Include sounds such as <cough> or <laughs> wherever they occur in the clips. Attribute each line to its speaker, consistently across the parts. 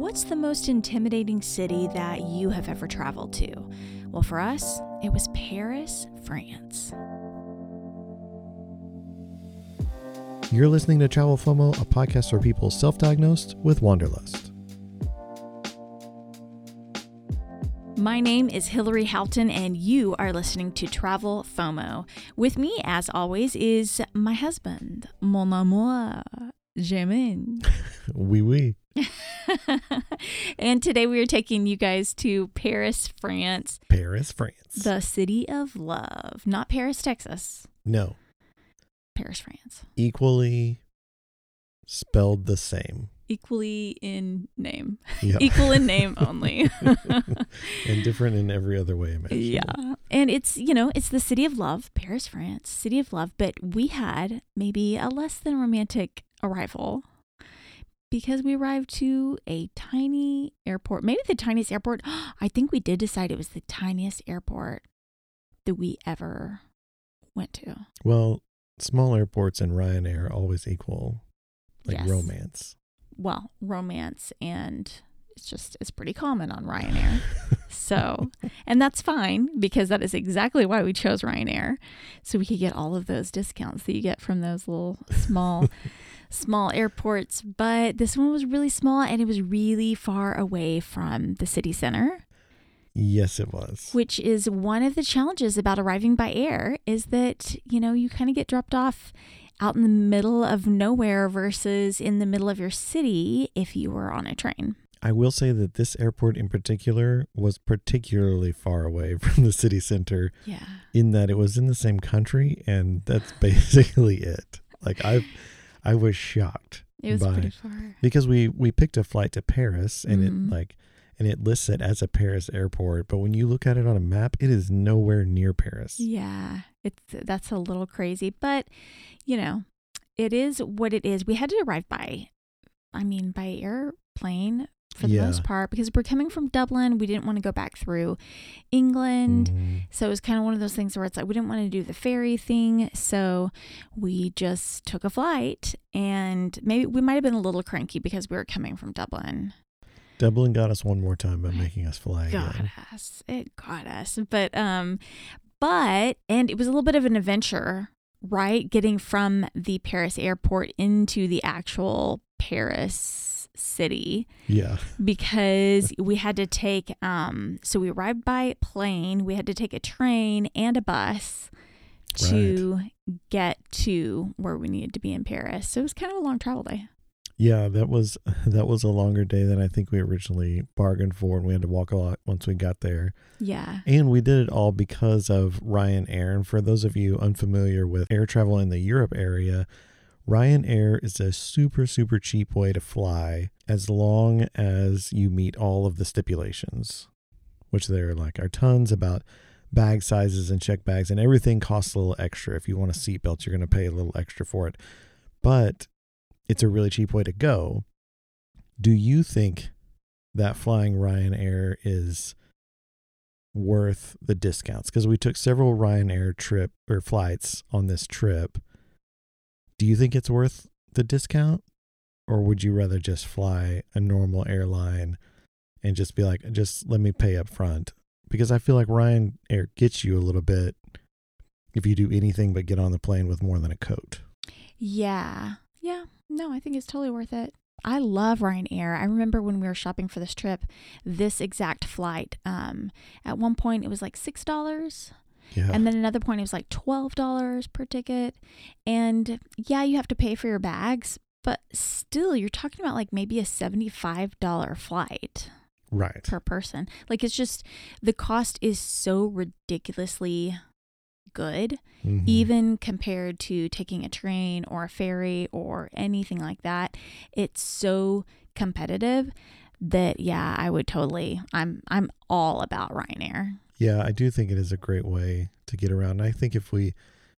Speaker 1: What's the most intimidating city that you have ever traveled to? Well, for us, it was Paris, France.
Speaker 2: You're listening to Travel FOMO, a podcast for people self diagnosed with Wanderlust.
Speaker 1: My name is Hilarie Houghton, and you are listening to Travel FOMO. With me, as always, is my husband, mon amour, Jamin. <laughs>
Speaker 2: Oui, oui. <laughs>
Speaker 1: and today we are taking you guys to Paris, France,
Speaker 2: Paris, France.
Speaker 1: the city of love. Not Paris, Texas.
Speaker 2: no,
Speaker 1: Paris, France.
Speaker 2: equally spelled the same.
Speaker 1: Equally in name.
Speaker 2: Yeah. <laughs>
Speaker 1: Equal in name <laughs> only.
Speaker 2: and different in every other way imaginable.
Speaker 1: Yeah. And it's, you know, it's the city of love, Paris, France, city of love. But we had maybe a less than romantic arrival because we arrived to a tiny airport, maybe the tiniest airport. <gasps> I think we did decide it was the tiniest airport that we ever went to.
Speaker 2: Well, small airports and Ryanair always equal like
Speaker 1: Yes.
Speaker 2: romance.
Speaker 1: Well, romance and it's just, it's pretty common on Ryanair. <laughs> So, and that's fine because that is exactly why we chose Ryanair. So we could get all of those discounts that you get from those little small, <laughs> small airports. But this one was really small and it was really far away from the city center,
Speaker 2: yes, it was.
Speaker 1: which is one of the challenges about arriving by air is that, you know, you kind of get dropped off out in the middle of nowhere versus in the middle of your city if you were on a train.
Speaker 2: I will say that this airport in particular was particularly far away <laughs> from the city center
Speaker 1: Yeah.
Speaker 2: in that it was in the same country and that's basically it. Like I I was shocked
Speaker 1: It was
Speaker 2: Bye.
Speaker 1: pretty far.
Speaker 2: because we we picked a flight to Paris and
Speaker 1: Mhm.
Speaker 2: it like and it lists it as a Paris airport, but when you look at it on a map, it is nowhere near Paris.
Speaker 1: Yeah, it's that's a little crazy, but you know, it is what it is. We had to arrive by, I mean, by airplane for the
Speaker 2: Yeah.
Speaker 1: most part because we're coming from Dublin. We didn't want to go back through England.
Speaker 2: Mhm.
Speaker 1: So it was kind of one of those things where it's like we didn't want to do the ferry thing. So we just took a flight and maybe we might have been a little cranky because we were coming from Dublin.
Speaker 2: Dublin got us one more time by making us fly
Speaker 1: got
Speaker 2: again.
Speaker 1: us. It got us. But um but and it was a little bit of an adventure, right? Getting from the Paris airport into the actual Paris city
Speaker 2: Yeah.
Speaker 1: because we had to take um so we arrived by plane, we had to take a train and a bus to get to where we needed to be in Paris. So it was kind of a long travel day.
Speaker 2: Yeah, that was <laughs> that was a longer day than I think we originally bargained for and we had to walk a lot once we got there.
Speaker 1: Yeah.
Speaker 2: And we did it all because of Ryanair. And for those of you unfamiliar with air travel in the Europe area, Ryanair is a super, super cheap way to fly as long as you meet all of the stipulations, which there like are tons about bag sizes and check bags, and everything costs a little extra. If you want a seatbelt, you're going to pay a little extra for it. But it's a really cheap way to go. Do you think that flying Ryanair is worth the discounts because we took several Ryanair trip or flights on this trip. Do you think it's worth the discount or would you rather just fly a normal airline and just be like just let me pay up front? Because I feel like Ryanair gets you a little bit if you do anything but get on the plane with more than a coat.
Speaker 1: Yeah. Yeah. No, I think it's totally worth it. I love Ryanair. I remember when we were shopping for this trip, this exact flight. Um, at one point it was like six dollars,
Speaker 2: Yeah.
Speaker 1: and then another point it was like twelve dollars per ticket. And yeah, you have to pay for your bags, but still, you're talking about like maybe a seventy-five dollar flight
Speaker 2: right.
Speaker 1: per person. Like it's just the cost is so ridiculously good
Speaker 2: Mhm.
Speaker 1: even compared to taking a train or a ferry or anything like that it's so competitive that yeah i would totally i'm i'm all about ryanair
Speaker 2: Yeah, I do think it is a great way to get around. And I think if we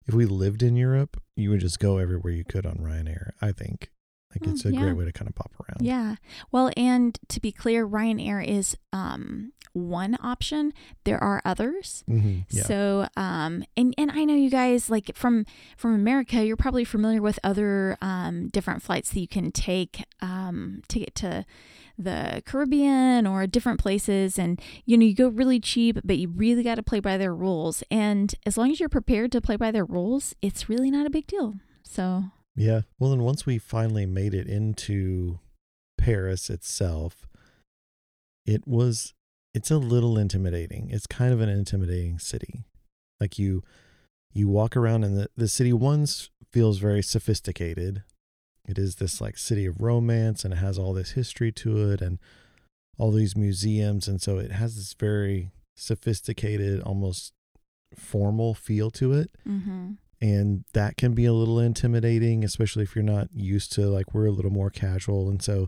Speaker 2: if we lived in Europe, you would just go everywhere you could on Ryanair. I think like
Speaker 1: Mm,
Speaker 2: it's a
Speaker 1: yeah.
Speaker 2: great way to kind of pop around.
Speaker 1: yeah well and to be clear ryanair is um one option there are others
Speaker 2: Mhm, yeah.
Speaker 1: So, um, and and I know you guys like from from America, you're probably familiar with other um different flights that you can take um to get to the Caribbean or different places and you know you go really cheap but you really got to play by their rules and as long as you're prepared to play by their rules it's really not a big deal so
Speaker 2: Yeah. Well, then once we finally made it into Paris itself, it was it's a little intimidating. It's kind of an intimidating city. Like you you walk around and the, the city once feels very sophisticated. It is this like city of romance and it has all this history to it and all these museums and so it has this very sophisticated almost formal feel to it
Speaker 1: mm-hmm.
Speaker 2: and that can be a little intimidating especially if you're not used to like we're a little more casual and so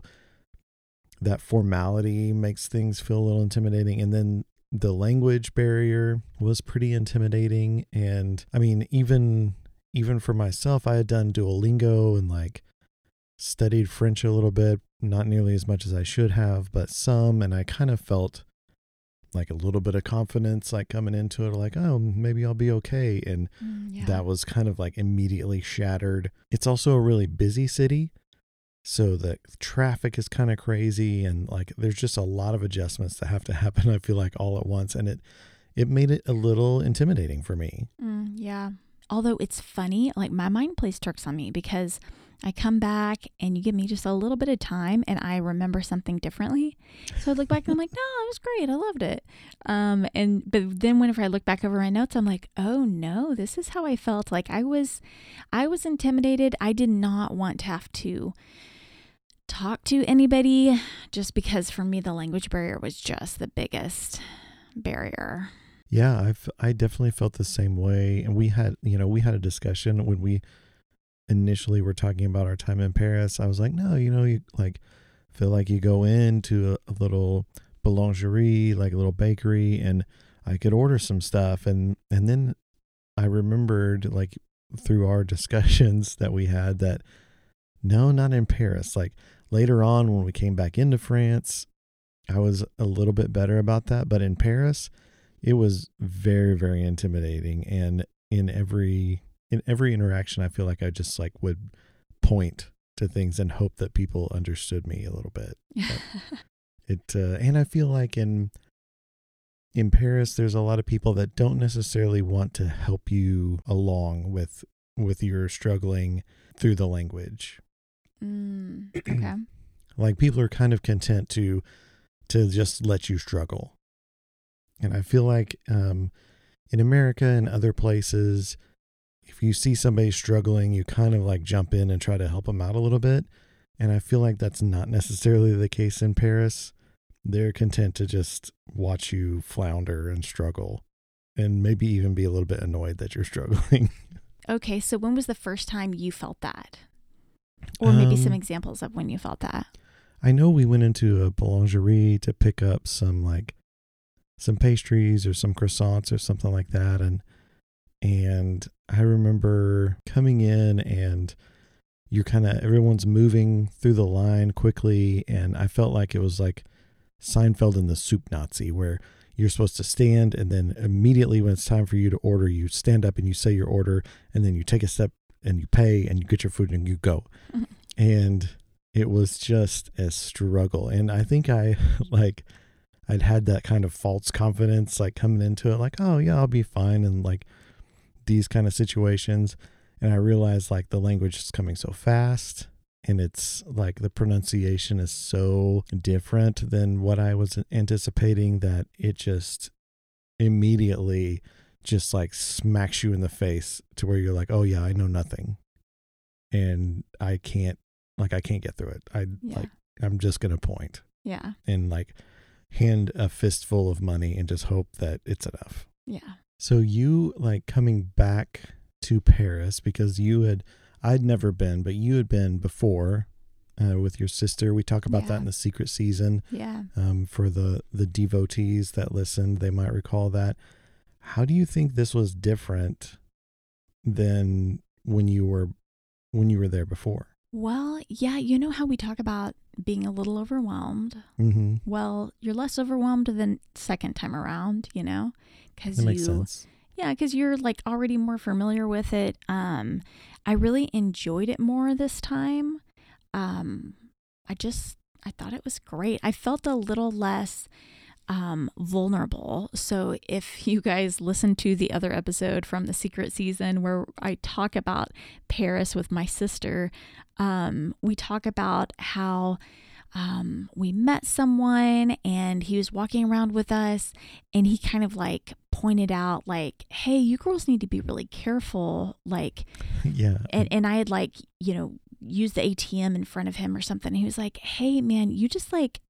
Speaker 2: that formality makes things feel a little intimidating and then the language barrier was pretty intimidating and i mean even even for myself i had done duolingo and like studied french a little bit not nearly as much as i should have but some and i kind of felt like a little bit of confidence like coming into it like oh maybe i'll be okay and
Speaker 1: Mm, yeah.
Speaker 2: that was kind of like immediately shattered. It's also a really busy city. So the traffic is kind of crazy and like there's just a lot of adjustments that have to happen <laughs> I feel like all at once and it it made it a little intimidating for me.
Speaker 1: Mm, yeah. Although it's funny, like my mind plays tricks on me because I come back and you give me just a little bit of time and I remember something differently. So I look back and I'm like, <laughs> no, it was great. I loved it. Um, and but then whenever I look back over my notes, I'm like, oh no, this is how I felt. Like I was, I was intimidated. I did not want to have to talk to anybody just because for me the language barrier was just the biggest barrier.
Speaker 2: Yeah, I've I definitely felt the same way and we had, you know, we had a discussion when we initially we were talking about our time in Paris. I was like, "No, you know, you like feel like you go into a, a little boulangerie, like a little bakery and I could order some stuff and and then I remembered like through our <laughs> discussions that we had that no, not in Paris. Like later on when we came back into France, I was a little bit better about that, but in Paris, it was very very intimidating and in every in every interaction I feel like I just like would point to things and hope that people understood me a little bit. <laughs> It uh, and I feel like in in Paris there's a lot of people that don't necessarily want to help you along with with your struggling through the language.
Speaker 1: mm, <clears throat> okay.
Speaker 2: Like people are kind of content to to just let you struggle. And I feel like um in America and other places if you see somebody struggling, you kind of like jump in and try to help them out a little bit. And I feel like that's not necessarily the case in Paris. They're content to just watch you flounder and struggle and maybe even be a little bit annoyed that you're struggling. <laughs>
Speaker 1: Okay, so when was the first time you felt that? Or maybe some
Speaker 2: Um,
Speaker 1: examples of when you felt that.
Speaker 2: I know we went into a boulangerie to pick up some like some pastries or some croissants or something like that and and I remember coming in and you're kind of everyone's moving through the line quickly and I felt like it was like Seinfeld in the soup Nazi where you're supposed to stand and then immediately when it's time for you to order you stand up and you say your order and then you take a step and you pay and you get your food and you go.
Speaker 1: Mhm.
Speaker 2: And it was just a struggle and I think I <laughs> like I'd had that kind of false confidence like coming into it like oh yeah I'll be fine and like these kind of situations and I realized like the language is coming so fast and it's like the pronunciation is so different than what I was anticipating that it just immediately just like smacks you in the face to where you're like oh yeah I know nothing and I can't like I can't get through it I
Speaker 1: Yeah.
Speaker 2: like I'm just going to point
Speaker 1: yeah.
Speaker 2: and like hand a fistful of money and just hope that it's enough
Speaker 1: Yeah.
Speaker 2: So you like coming back to Paris because you had I'd never been, but you had been before uh, with your sister. We talk about that in the secret season.
Speaker 1: Yeah.
Speaker 2: Um, for the the devotees that listened, they might recall that. How do you think this was different than when you were when you were there before?
Speaker 1: Well, yeah, you know how we talk about being a little overwhelmed?
Speaker 2: Mm-hmm.
Speaker 1: Well, you're less overwhelmed than second time around, you know? Cuz you
Speaker 2: sense.
Speaker 1: Yeah, because you're like already more familiar with it. Um, I really enjoyed it more this time. Um, I just I thought it was great. I felt a little less um, vulnerable. So, if <laughs> you guys listen to the other episode from the secret season where I talk about Paris with my sister, um, we talk about how um, we met someone and he was walking around with us and he kind of like pointed out like hey you girls need to be really careful like <laughs>
Speaker 2: yeah
Speaker 1: and, and i had like you know used the atm in front of him or something he was like hey man you just like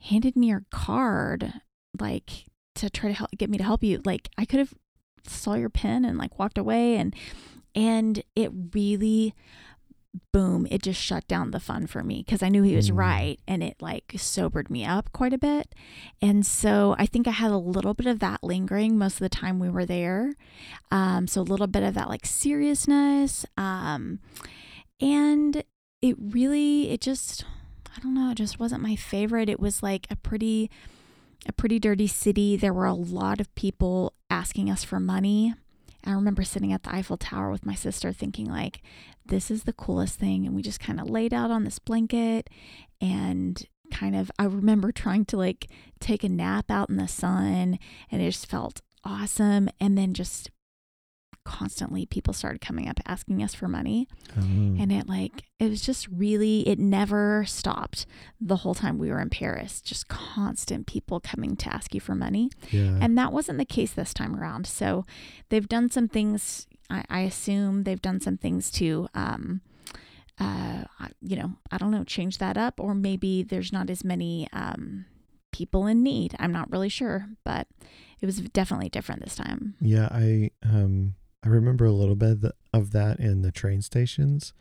Speaker 1: handed me your card like to try to help get me to help you like i could have saw your pin and like walked away and and it really boom, it just shut down the fun for me because I knew he was
Speaker 2: Mm.
Speaker 1: right and it like sobered me up quite a bit. And so I think I had a little bit of that lingering most of the time we were there. Um, so a little bit of that like seriousness. Um, and it really, it just, I don't know, it just wasn't my favorite. It was like a pretty, a pretty dirty city. There were a lot of people asking us for money. I remember sitting at the Eiffel Tower with my sister thinking like this is the coolest thing and we just kind of laid out on this blanket and kind of I remember trying to like take a nap out in the sun and it just felt awesome and then just constantly people started coming up asking us for money
Speaker 2: Oh.
Speaker 1: and it like it was just really it never stopped the whole time we were in Paris just constant people coming to ask you for money
Speaker 2: yeah
Speaker 1: and that wasn't the case this time around. So they've done some things. I, I assume they've done some things to, um, uh, you know, I don't know, change that up, or maybe there's not as many um, people in need. I'm not really sure, but it was definitely different this time.
Speaker 2: Yeah, I um I remember a little bit of that in the train stations,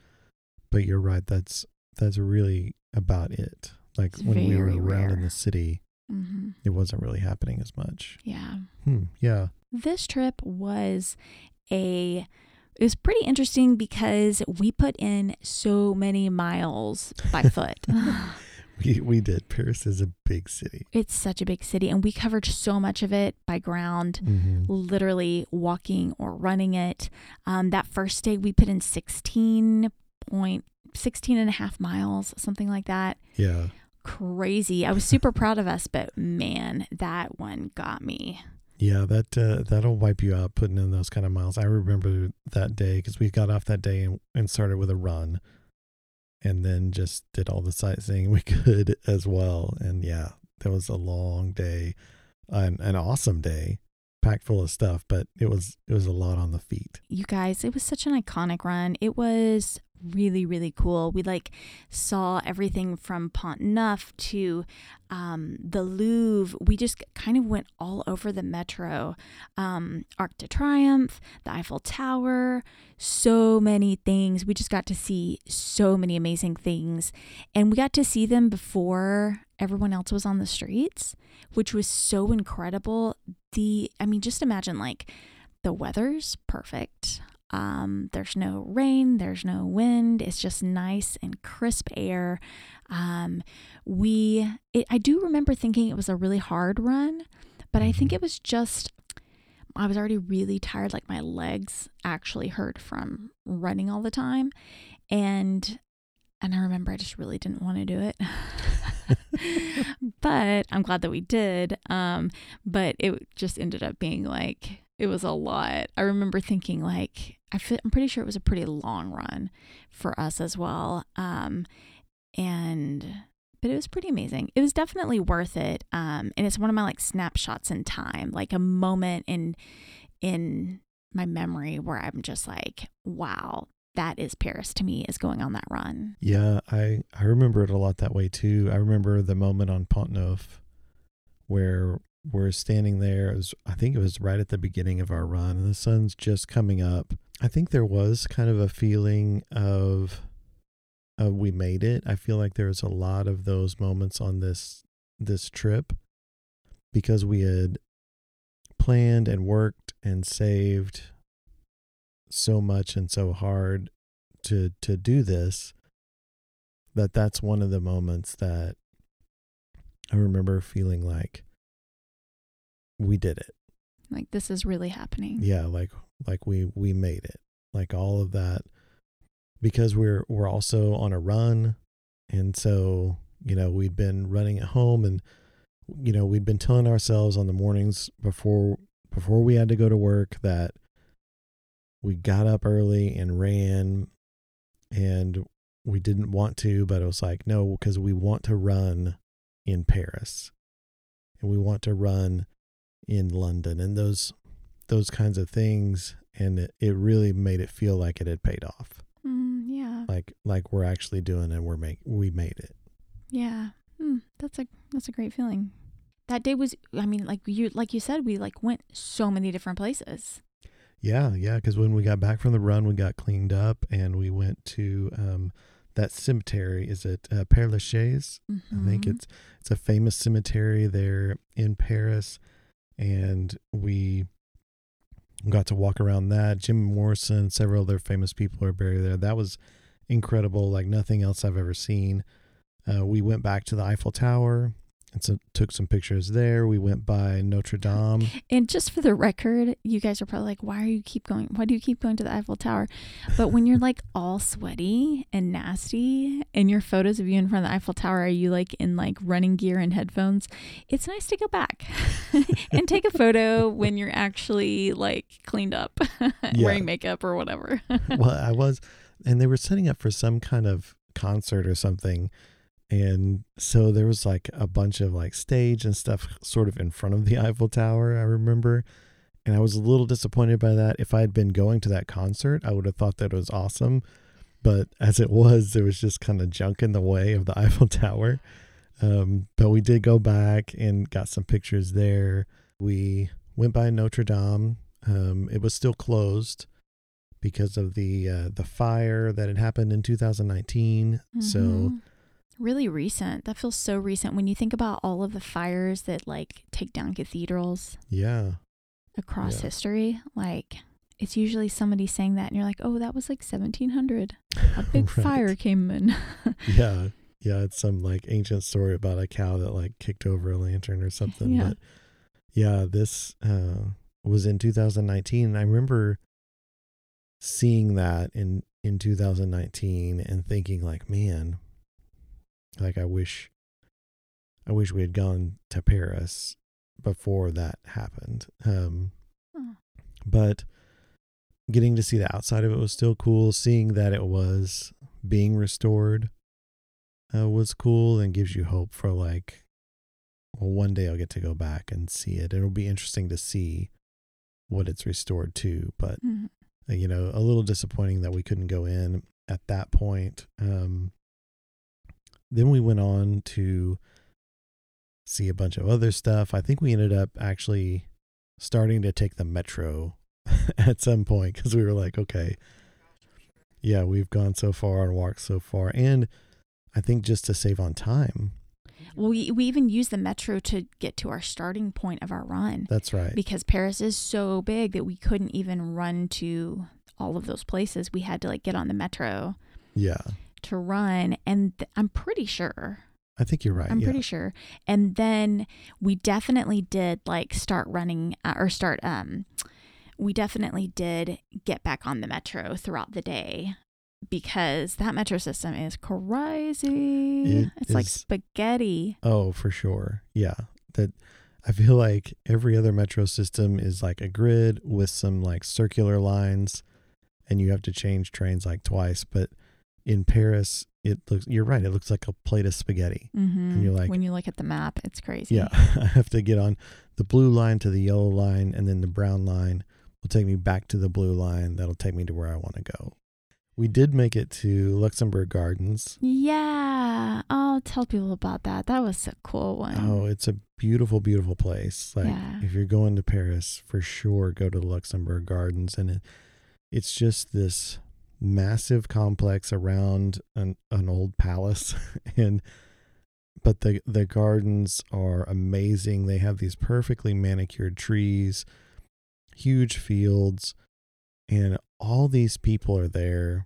Speaker 2: but you're right. That's that's really about it. Like
Speaker 1: It's
Speaker 2: when we were around in the city,
Speaker 1: hmm
Speaker 2: it wasn't really happening as much.
Speaker 1: Yeah.
Speaker 2: Hmm. Yeah.
Speaker 1: This trip was a it was pretty interesting because we put in so many miles by <laughs> foot. <laughs>
Speaker 2: We we did. Paris is a big city.
Speaker 1: it's such a big city and we covered so much of it by ground
Speaker 2: hmm
Speaker 1: literally walking or running it um, that first day we put in 16 point 16 and a half miles something like that
Speaker 2: Yeah.
Speaker 1: crazy i was super proud of us but man that one got me
Speaker 2: Yeah, that uh, that'll wipe you out putting in those kind of miles. I remember that day because we got off that day and, and started with a run, and then just did all the sightseeing we <laughs> could as well. And yeah, that was a long day, an an awesome day, packed full of stuff. But it was it was a lot on the feet.
Speaker 1: you guys it was such an iconic run it was really really cool. We like saw everything from pont neuf to um, the louvre. We just kind of went all over the metro. Um, arc de triomphe the eiffel tower so many things. We just got to see so many amazing things. And we got to see them before everyone else was on the streets which was so incredible. The i mean just imagine like the weather's perfect. Um, there's no rain, there's no wind. It's just nice and crisp air. Um, we, it, I do remember thinking it was a really hard run, but I think
Speaker 2: Mhm.
Speaker 1: it was just, I was already really tired. Like my legs actually hurt from running all the time, and and I remember I just really didn't want to do it. <laughs> <laughs> but I'm glad that we did. Um, but it just ended up being like it was a lot. I remember thinking like I I'm pretty sure it was a pretty long run for us as well. Um, and but it was pretty amazing. It was definitely worth it. Um, and it's one of my like snapshots in time, like a moment in in my memory where I'm just like, wow, that is Paris to me is going on that run.
Speaker 2: Yeah, I I remember it a lot that way too. I remember the moment on Pont Neuf where we're standing there. It was, I think it was right at the beginning of our run, and the sun's just coming up. I think there was kind of a feeling of, of we made it. I feel like there was a lot of those moments on this this trip because we had planned and worked and saved so much and so hard to to do this that that's one of the moments that I remember feeling like we did it.
Speaker 1: Like this is really happening.
Speaker 2: Yeah, like like we we made it. Like all of that because we're we're also on a run and so you know, we'd been running at home and you know, we'd been telling ourselves on the mornings before before we had to go to work that we got up early and ran and we didn't want to, but it was like, no, because we want to run in Paris and we want to run in London and those those kinds of things and it, it really made it feel like it had paid off
Speaker 1: Mm, yeah.
Speaker 2: like like we're actually doing it we're make we made it
Speaker 1: Yeah. Mm, that's a that's a great feeling. That day was I mean like you like you said we like went so many different places.
Speaker 2: yeah yeah because when we got back from the run we got cleaned up and we went to um that cemetery is it uh, père lachaise i think
Speaker 1: Mhm.
Speaker 2: it's it's a famous cemetery there in paris and we got to walk around that. Jim morrison several other famous people are buried there. That was incredible like nothing else i've ever seen. Uh, we went back to the eiffel tower and so took some pictures there we went by notre dame
Speaker 1: And just for the record, you guys are probably like, why are you keep going? Why do you keep going to the Eiffel Tower? But when you're like all sweaty and nasty and your photos of you in front of the Eiffel Tower are you like in like running gear and headphones, it's nice to go back <laughs> and take a photo when you're actually like cleaned up, <laughs>
Speaker 2: Yeah.
Speaker 1: wearing makeup or whatever.
Speaker 2: well, <laughs> I was, and they were setting up for some kind of concert or something. And so there was like a bunch of like stage and stuff sort of in front of the <laughs> Eiffel Tower, I remember. And I was a little disappointed by that. If I had been going to that concert, I would have thought that it was awesome. But <laughs> as it was, there was just kind of junk in the way of the <laughs> Eiffel Tower. Um, but we did go back and got some pictures there. We went by Notre Dame. Um, it was still closed because of the uh, the fire that had happened in 2019. So
Speaker 1: Mhm. Really recent. That feels so recent when you think about all of the fires that like take down cathedrals
Speaker 2: yeah,
Speaker 1: across
Speaker 2: Yeah.
Speaker 1: history. Like it's usually somebody saying that and you're like, "Oh, that was like 1700. A <laughs> big
Speaker 2: Right.
Speaker 1: fire came in." <laughs>
Speaker 2: yeah, yeah. It's some like ancient story about a cow that like kicked over a lantern or something.
Speaker 1: Yeah.
Speaker 2: But yeah, this uh, was in 2019. And I remember seeing that in in 2019 and thinking like, man, like I wish, I wish we had gone to Paris before that happened. Um,
Speaker 1: Oh.
Speaker 2: but getting to see the outside of it was still cool. Seeing that it was being restored uh, was cool and gives you hope for like, well, one day I'll get to go back and see it. It'll be interesting to see what it's restored to, but
Speaker 1: Mhm.
Speaker 2: uh, you know, a little disappointing that we couldn't go in at that point. Um, then we went on to see a bunch of other stuff. I think we ended up actually starting to take the metro <laughs> at some point because we were like, okay, yeah, we've gone so far and walked so far. And I think just to save on time.
Speaker 1: Well, we we even used the metro to get to our starting point of our run
Speaker 2: That's right.
Speaker 1: because Paris is so big that we couldn't even run to all of those places. We had to like get on the metro
Speaker 2: Yeah.
Speaker 1: To run and th- I'm pretty sure
Speaker 2: I think you're right.
Speaker 1: I'm
Speaker 2: yeah.
Speaker 1: pretty sure. And then we definitely did like start running uh, or start um we definitely did get back on the metro throughout the day because that metro system is crazy.
Speaker 2: It
Speaker 1: it's like spaghetti.
Speaker 2: Oh, for sure. Yeah. That I feel like every other metro system is like a grid with some like circular lines and you have to change trains like twice, but in Paris it looks you're right, it looks like a plate of spaghetti.
Speaker 1: Mm-hmm.
Speaker 2: you're like-
Speaker 1: when you look at the map, it's crazy.
Speaker 2: Yeah. <laughs> I have to get on the blue line to the yellow line and then the brown line will take me back to the blue line. That'll take me to where I want to go. We did make it to Luxembourg Gardens.
Speaker 1: Yeah. Oh, tell people about that. That was a cool one.
Speaker 2: Oh, it's a beautiful, beautiful place. Like
Speaker 1: Yeah.
Speaker 2: if you're going to Paris, for sure go to the Luxembourg Gardens, and it, it's just this massive complex around an an old palace, <laughs> and but the the gardens are amazing. They have these perfectly manicured trees, huge fields, and all these people are there,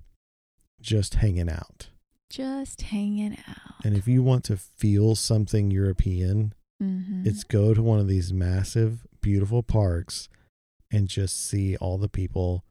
Speaker 2: just hanging out.
Speaker 1: Just hanging out.
Speaker 2: And if you want to feel something European,
Speaker 1: mm-hmm.
Speaker 2: it's go to one of these massive, beautiful parks and just see all the people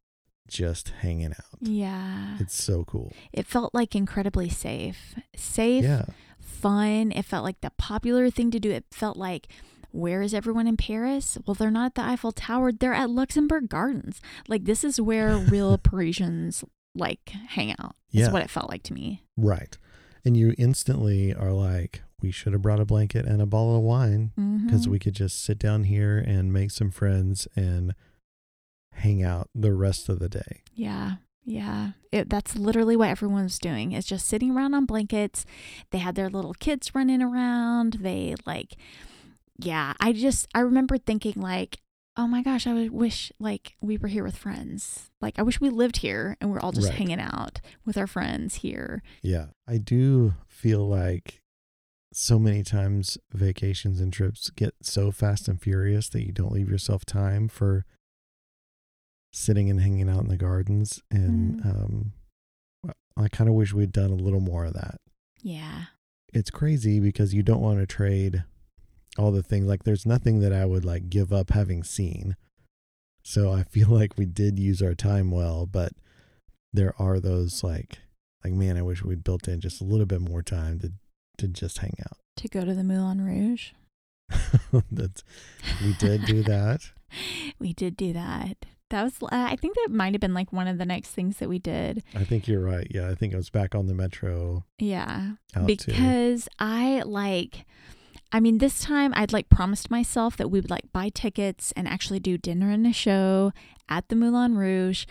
Speaker 2: just hanging out.
Speaker 1: yeah.
Speaker 2: It's so cool.
Speaker 1: it felt like incredibly safe. Safe
Speaker 2: Yeah.
Speaker 1: fun. It felt like the popular thing to do. It felt like where is everyone in Paris? Well, they're not at the Eiffel Tower. They're at Luxembourg Gardens. Like this is where <laughs> real Parisians like hang out. Is
Speaker 2: Yeah.
Speaker 1: what it felt like to me.
Speaker 2: Right. And you instantly are like, we should have brought a blanket and a bottle of wine because
Speaker 1: Mhm.
Speaker 2: we could just sit down here and make some friends and hang out the rest of the day.
Speaker 1: Yeah. Yeah. It, that's literally what everyone was doing is just sitting around on blankets. They had their little kids running around. They like, yeah, I just, I remember thinking like, oh my gosh, I would wish like we were here with friends. Like I wish we lived here and we're all just
Speaker 2: Right.
Speaker 1: hanging out with our friends here.
Speaker 2: Yeah. I do feel like so many times vacations and trips get so fast and furious that you don't leave yourself time for sitting and hanging out in the gardens. And
Speaker 1: Mm.
Speaker 2: um, I kind of wish we'd done a little more of that.
Speaker 1: Yeah.
Speaker 2: it's crazy because you don't want to trade all the things like there's nothing that I would like give up having seen. So I feel <laughs> like we did use our time well, but there are those like like man, I wish we'd built in just a little bit more time to to just hang out.
Speaker 1: To go to the Moulin Rouge. <laughs>
Speaker 2: That's we did do that. <laughs>
Speaker 1: we did do that. That was, uh, I think that might have been like one of the next things that we did.
Speaker 2: I think you're right. Yeah, I think it was back on the metro
Speaker 1: Yeah.
Speaker 2: out too.
Speaker 1: because I like I mean this time I'd like promised myself that we would like buy tickets and actually do dinner and a show at the Moulin Rouge.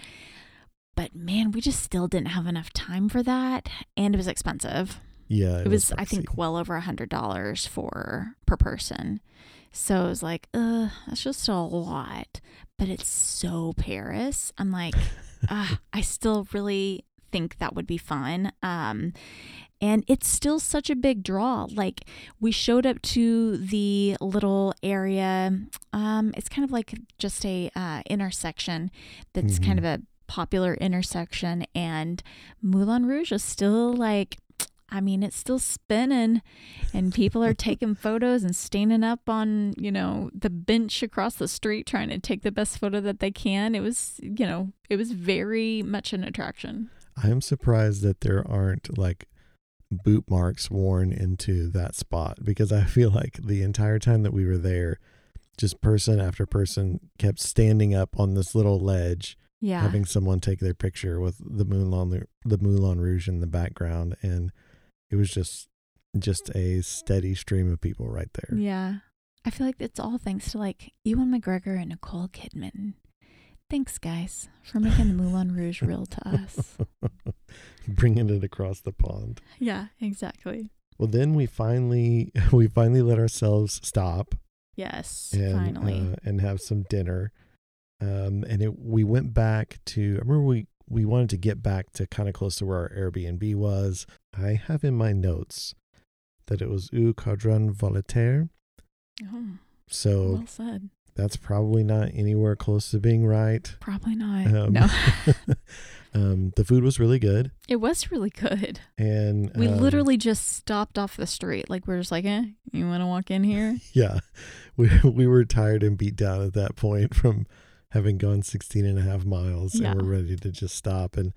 Speaker 1: But man, we just still didn't have enough time for that and it was expensive.
Speaker 2: Yeah,
Speaker 1: It, was, I think well over a hundred dollars for per person. So it was like, uh, that's just a lot. But it's so Paris. I'm like, <laughs> uh, I still really think that would be fun. Um, and it's still such a big draw. Like we showed up to the little area. Um, it's kind of like just a uh, intersection that's kind of a popular intersection, and Moulin Rouge is still like. I mean, it's still spinning, and people are taking <laughs> photos and standing up on, you know, the bench across the street trying to take the best photo that they can. It was, you know, it was very much an attraction.
Speaker 2: I am surprised that there aren't like boot marks worn into that spot because I feel like the entire time that we were there, just person after person kept standing up on this little ledge,
Speaker 1: Yeah.
Speaker 2: having someone take their picture with the moon Moulin the Moulin Rouge in the background, and it was just just a steady stream of people right there.
Speaker 1: Yeah. I feel like it's all thanks to like Ewan McGregor and Nicole Kidman. Thanks, guys, for making the Moulin Rouge real to us. <laughs>
Speaker 2: Bringing it across the pond.
Speaker 1: Yeah, exactly.
Speaker 2: Well, then we finally <laughs> we finally let ourselves stop
Speaker 1: Yes,
Speaker 2: and
Speaker 1: finally.
Speaker 2: uh, and have some dinner. Um, and it, we went back to. I remember we we wanted to get back to kind of close to where our Airbnb was. I have in my notes that it was U Cadran Voltaire.
Speaker 1: oh,
Speaker 2: So
Speaker 1: well said.
Speaker 2: that's probably not anywhere close to being right.
Speaker 1: Probably not.
Speaker 2: Um,
Speaker 1: no, <laughs>
Speaker 2: um, the food was really good,
Speaker 1: it was really good.
Speaker 2: and
Speaker 1: We
Speaker 2: um,
Speaker 1: literally just stopped off the street. Like, we're just like, eh, you want to walk in here? <laughs>
Speaker 2: yeah, we we were tired and beat down at that point from having gone 16 and a half miles
Speaker 1: Yeah.
Speaker 2: and we're ready to just stop and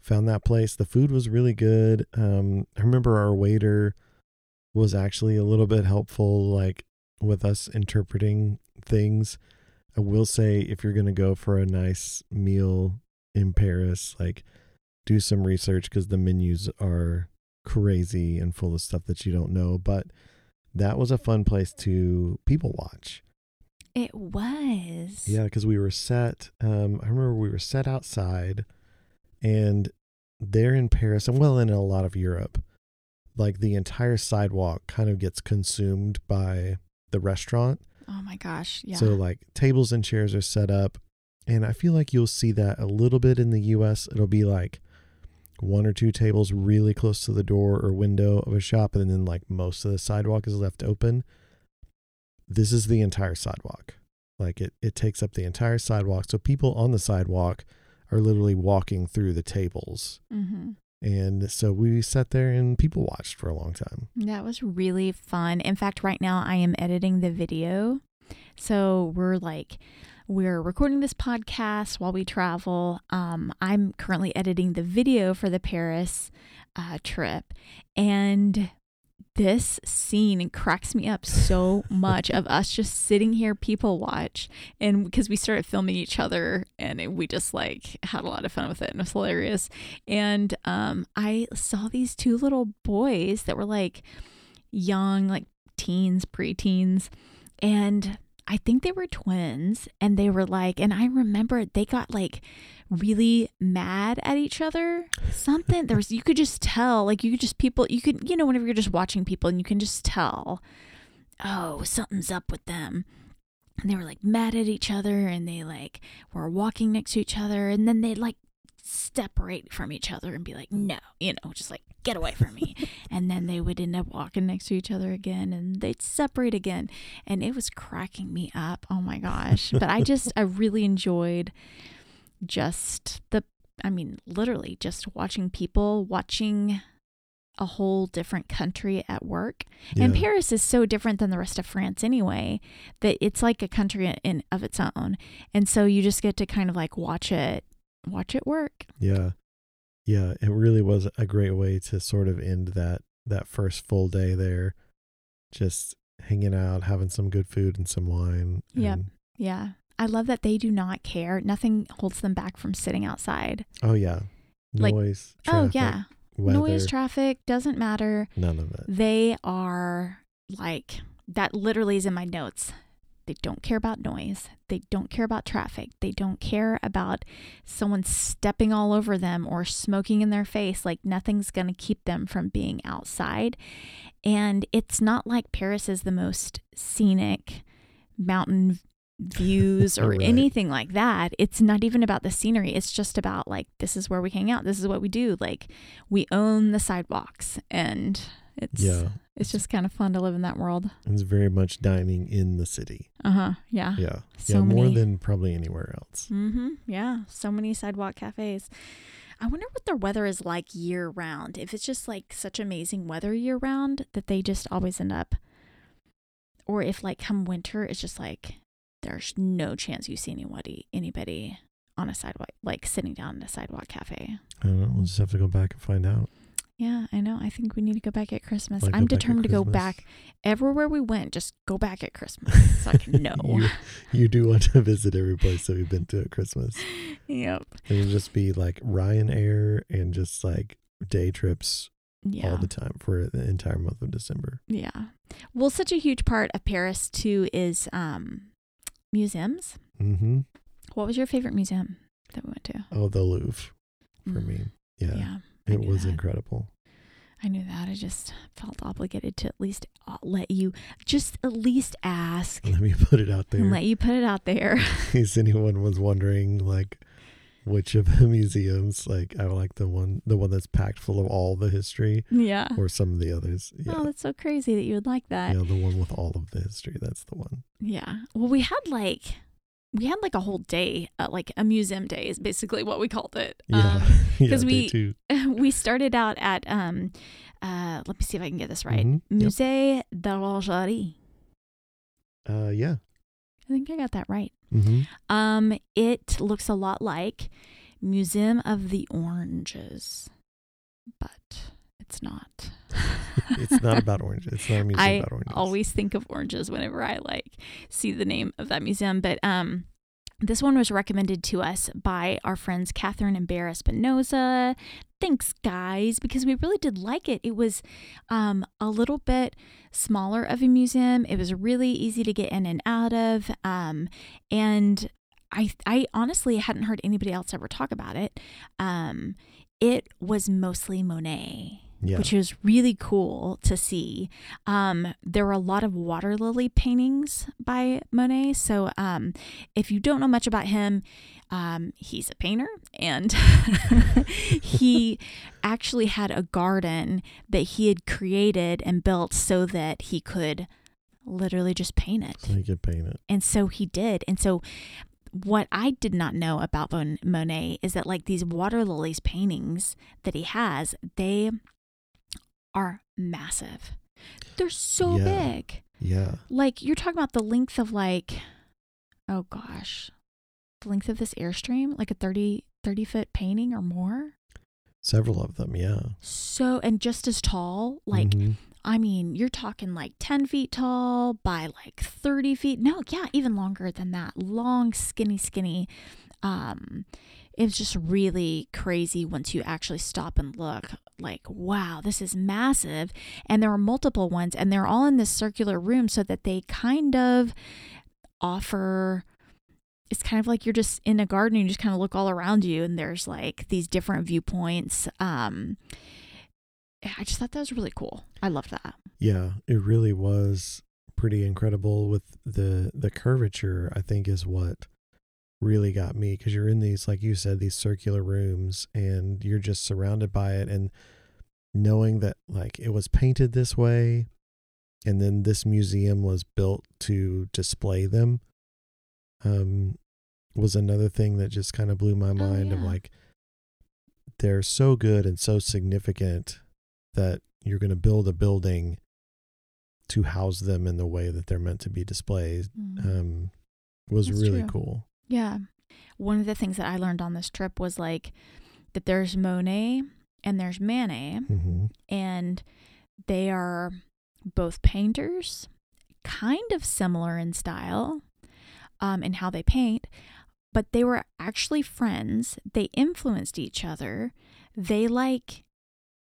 Speaker 2: found that place. The food was really good. Um, I remember our waiter was actually a little bit helpful, like with us interpreting things. I will say, if you're going to go for a nice meal in Paris, like do some research because the menus are crazy and full of stuff that you don't know. But that was a fun place to people watch.
Speaker 1: It was.
Speaker 2: Yeah, because we were set. Um, I remember we were set outside, and there in Paris, and well, in a lot of Europe, like the entire sidewalk kind of gets consumed by the restaurant.
Speaker 1: Oh my gosh. Yeah.
Speaker 2: So like tables and chairs are set up, and I feel like you'll see that a little bit in the U.S. It'll be like one or two tables really close to the door or window of a shop, and then like most of the sidewalk is left open. This is the entire sidewalk. Like it, it takes up the entire sidewalk. So people on the sidewalk are literally walking through the tables.
Speaker 1: mm-hmm.
Speaker 2: And so we sat there and people watched for a long time.
Speaker 1: That was really fun. In fact, right now I am editing the video. So we're like, we're recording this podcast while we travel. Um, I'm currently editing the video for the Paris uh, trip. And this scene cracks me up so much of us just sitting here people watch and because we started filming each other and we just like had a lot of fun with it and it was hilarious. And um i saw these two little boys that were like young like teens preteens and I think they were twins and they were like, and I remember they got like really mad at each other. Something there was, you could just tell, like, you could just people, you could, you know, whenever you're just watching people and you can just tell, oh, something's up with them. And they were like mad at each other and they like were walking next to each other and then they like separate from each other and be like, no, you know, just like get away from me. <laughs> and then they would end up walking next to each other again and they'd separate again. And it was cracking me up. Oh my gosh. But I just, I really enjoyed just the, I mean, literally just watching people watching a whole different country at work.
Speaker 2: Yeah.
Speaker 1: And Paris is so different than the rest of France anyway that it's like a country in of its own. And so you just get to kind of like watch it watch it work.
Speaker 2: Yeah. Yeah, it really was a great way to sort of end that that first full day there just hanging out, having some good food and some wine.
Speaker 1: Yep.
Speaker 2: and-
Speaker 1: Yeah. I love that they do not care. Nothing holds them back from sitting outside.
Speaker 2: Oh yeah.
Speaker 1: Like-
Speaker 2: Noise.
Speaker 1: oh yeah.
Speaker 2: Weather,
Speaker 1: Noise, traffic doesn't matter.
Speaker 2: none of it.
Speaker 1: They are like that literally is in my notes. They don't care about noise. They don't care about traffic. They don't care about someone stepping all over them or smoking in their face. Like nothing's going to keep them from being outside. And it's not like Paris is the most scenic mountain views <laughs> or
Speaker 2: Right.
Speaker 1: anything like that. It's not even about the scenery. It's just about like this is where we hang out. This is what we do. Like we own the sidewalks and it's
Speaker 2: Yeah.
Speaker 1: it's just kind of fun to live in that world.
Speaker 2: It's very much dining in the city.
Speaker 1: Uh-huh. Yeah.
Speaker 2: Yeah.
Speaker 1: So
Speaker 2: yeah, more
Speaker 1: many-
Speaker 2: than probably anywhere else.
Speaker 1: Mm-hmm. Yeah. So many sidewalk cafes. I wonder what their weather is like year round. If it's just like such amazing weather year round that they just always end up or if like come winter it's just like there's no chance you see anybody anybody on a sidewalk like sitting down in a sidewalk cafe.
Speaker 2: I don't know. We'll just have to go back and find out.
Speaker 1: Yeah, I know. I think we need to go back at Christmas.
Speaker 2: Like,
Speaker 1: I'm determined to go back everywhere we went. Just go back at Christmas so I can know.
Speaker 2: You, you do want to <laughs> visit every place that we've been to at Christmas.
Speaker 1: yep.
Speaker 2: It'll just be like Ryanair and just like day trips
Speaker 1: Yeah.
Speaker 2: all the time for the entire month of December.
Speaker 1: Yeah. Well, such a huge part of Paris too is um museums.
Speaker 2: Mm-hmm.
Speaker 1: What was your favorite museum that we went to?
Speaker 2: Oh, the Louvre for
Speaker 1: Mm,
Speaker 2: me. Yeah,
Speaker 1: Yeah.
Speaker 2: It was
Speaker 1: that.
Speaker 2: incredible.
Speaker 1: I knew that. I just felt obligated to at least uh, let you just at least ask
Speaker 2: Let me put it out there.
Speaker 1: let you put it out there. <laughs>
Speaker 2: In case anyone was wondering, like, which of the museums, like, I like the one, the one that's packed full of all the history,
Speaker 1: yeah.
Speaker 2: or some of the others. Yeah,
Speaker 1: Oh, that's so crazy that you would like that.
Speaker 2: yeah, the one with all of the history. That's the one.
Speaker 1: Yeah. Well, we had like we had like a whole day, uh, like a museum day is basically what we called it.
Speaker 2: Yeah,
Speaker 1: Um, <laughs>
Speaker 2: yeah,
Speaker 1: 'cause
Speaker 2: day
Speaker 1: we- <laughs> we started out at um uh let me see if I can get this right.
Speaker 2: Mhm, yep.
Speaker 1: Musée d'Orangerie.
Speaker 2: Uh, yeah.
Speaker 1: I think I got that right.
Speaker 2: Mm-hmm.
Speaker 1: Um it looks a lot like Museum of the Oranges, but it's not.
Speaker 2: It's not about <laughs> oranges. It's not a museum
Speaker 1: I
Speaker 2: about oranges.
Speaker 1: I always think of oranges whenever I like see the name of that museum. But um, this one was recommended to us by our friends Catherine and Bear Espinoza. Thanks, guys, because we really did like it. It was um, a little bit smaller of a museum. It was really easy to get in and out of, um, and I I honestly hadn't heard anybody else ever talk about it. Um, it was mostly Monet
Speaker 2: yeah.
Speaker 1: which was really cool to see. Um, there were a lot of water lily paintings by Monet. So um, if you don't know much about him, um, he's a painter and <laughs> he actually had a garden that he had created and built so that he could literally just paint it.
Speaker 2: so you could paint it.
Speaker 1: And so he did. And so what I did not know about Mon- Monet is that like these water lilies paintings that he has, they are massive. They're so
Speaker 2: Yeah.
Speaker 1: big.
Speaker 2: Yeah.
Speaker 1: Like you're talking about the length of like oh gosh. The length of this airstream, like a 30 30 foot painting or more.
Speaker 2: Several of them. Yeah.
Speaker 1: So and just as tall, like
Speaker 2: Mhm.
Speaker 1: I mean, you're talking like 10 feet tall by like 30 feet. No, yeah, even longer than that. Long, skinny, skinny. Um, it was just really crazy once you actually stop and look like wow this is massive. And there are multiple ones and they're all in this circular room so that they kind of offer it's kind of like you're just in a garden and you just kind of look all around you and there's like these different viewpoints. Um i just thought that was really cool. I love that.
Speaker 2: Yeah, it really was pretty incredible with the the curvature. I think is what really got me because you're in these, like you said, these circular rooms, and you're just surrounded by it, and knowing that like it was painted this way, and then this museum was built to display them, um, was another thing that just kind of blew my mind of
Speaker 1: yeah.
Speaker 2: like they're so good and so significant that you're going to build a building to house them in the way that they're meant to be displayed um, was
Speaker 1: That's
Speaker 2: really
Speaker 1: true.
Speaker 2: cool.
Speaker 1: Yeah. One of the things that I learned on this trip was like that there's Monet and there's Manet,
Speaker 2: hmm
Speaker 1: and they are both painters, kind of similar in style um, in how they paint, but they were actually friends. They influenced each other. They like,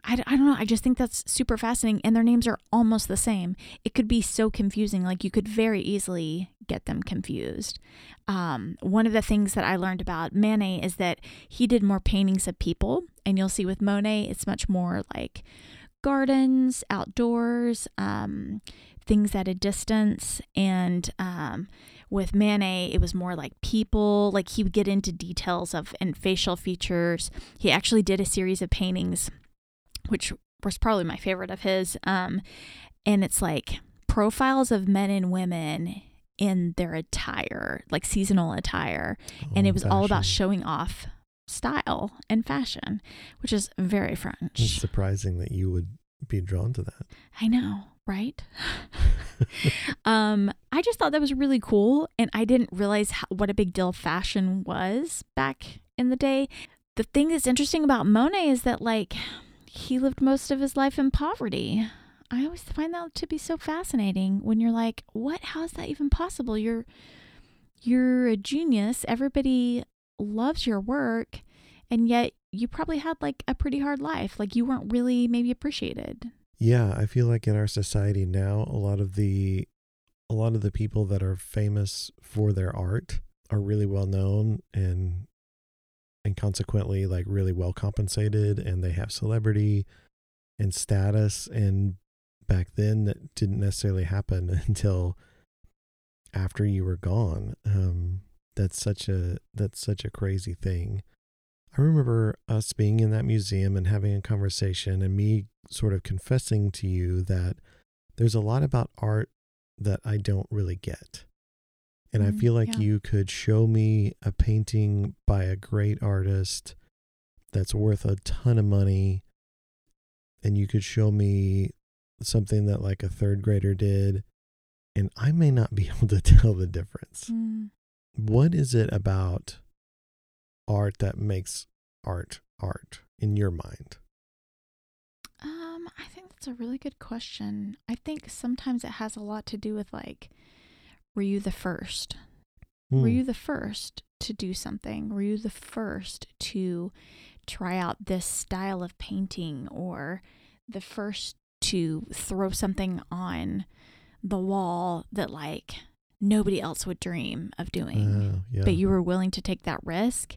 Speaker 1: I, I don't know, I just think that's super fascinating. And their names are almost the same. It could be so confusing. Like, you could very easily get them confused. Um, one of the things that I learned about Manet is that he did more paintings of people. And you'll see with Monet, it's much more like gardens, outdoors, um, things at a distance. And um, with Manet, it was more like people, like he would get into details of and facial features. He actually did a series of paintings, which was probably my favorite of his. Um, and it's like profiles of men and women in their attire, like seasonal attire. and it was all about showing off style and fashion, which is very
Speaker 2: It's
Speaker 1: French.
Speaker 2: surprising that you would be drawn to that.
Speaker 1: I know, right? <laughs> <laughs> um, I just thought that was really cool, and I didn't realize how, what a big deal fashion was back in the day. The thing that's interesting about Monet is that, like, he lived most of his life in poverty. I always find that to be so fascinating when you're like, what? How is that even possible? You're you're a genius. Everybody loves your work, and yet you probably had like a pretty hard life. Like you weren't really maybe appreciated.
Speaker 2: Yeah, I feel like in our society now, a lot of the a lot of the people that are famous for their art are really well known and and consequently like really well compensated and they have celebrity and status and back then that didn't necessarily happen <laughs> until after you were gone. Um that's such a that's such a crazy thing. I remember us being in that museum and having a conversation and me sort of confessing to you that there's a lot about art that I don't really get. And I
Speaker 1: Mm,
Speaker 2: feel like
Speaker 1: yeah.
Speaker 2: you could show me a painting by a great artist that's worth a ton of money and you could show me something that like a third grader did and I may not be <laughs> able to tell the difference. What is it about art that makes art art in your mind?
Speaker 1: Um, I think that's a really good question. I think sometimes it has a lot to do with like, were you the first? Were
Speaker 2: Hmm.
Speaker 1: you the first to do something? Were you the first to try out this style of painting or the first to throw something on the wall that like nobody else would dream of doing?
Speaker 2: Oh, yeah.
Speaker 1: But you were willing to take that risk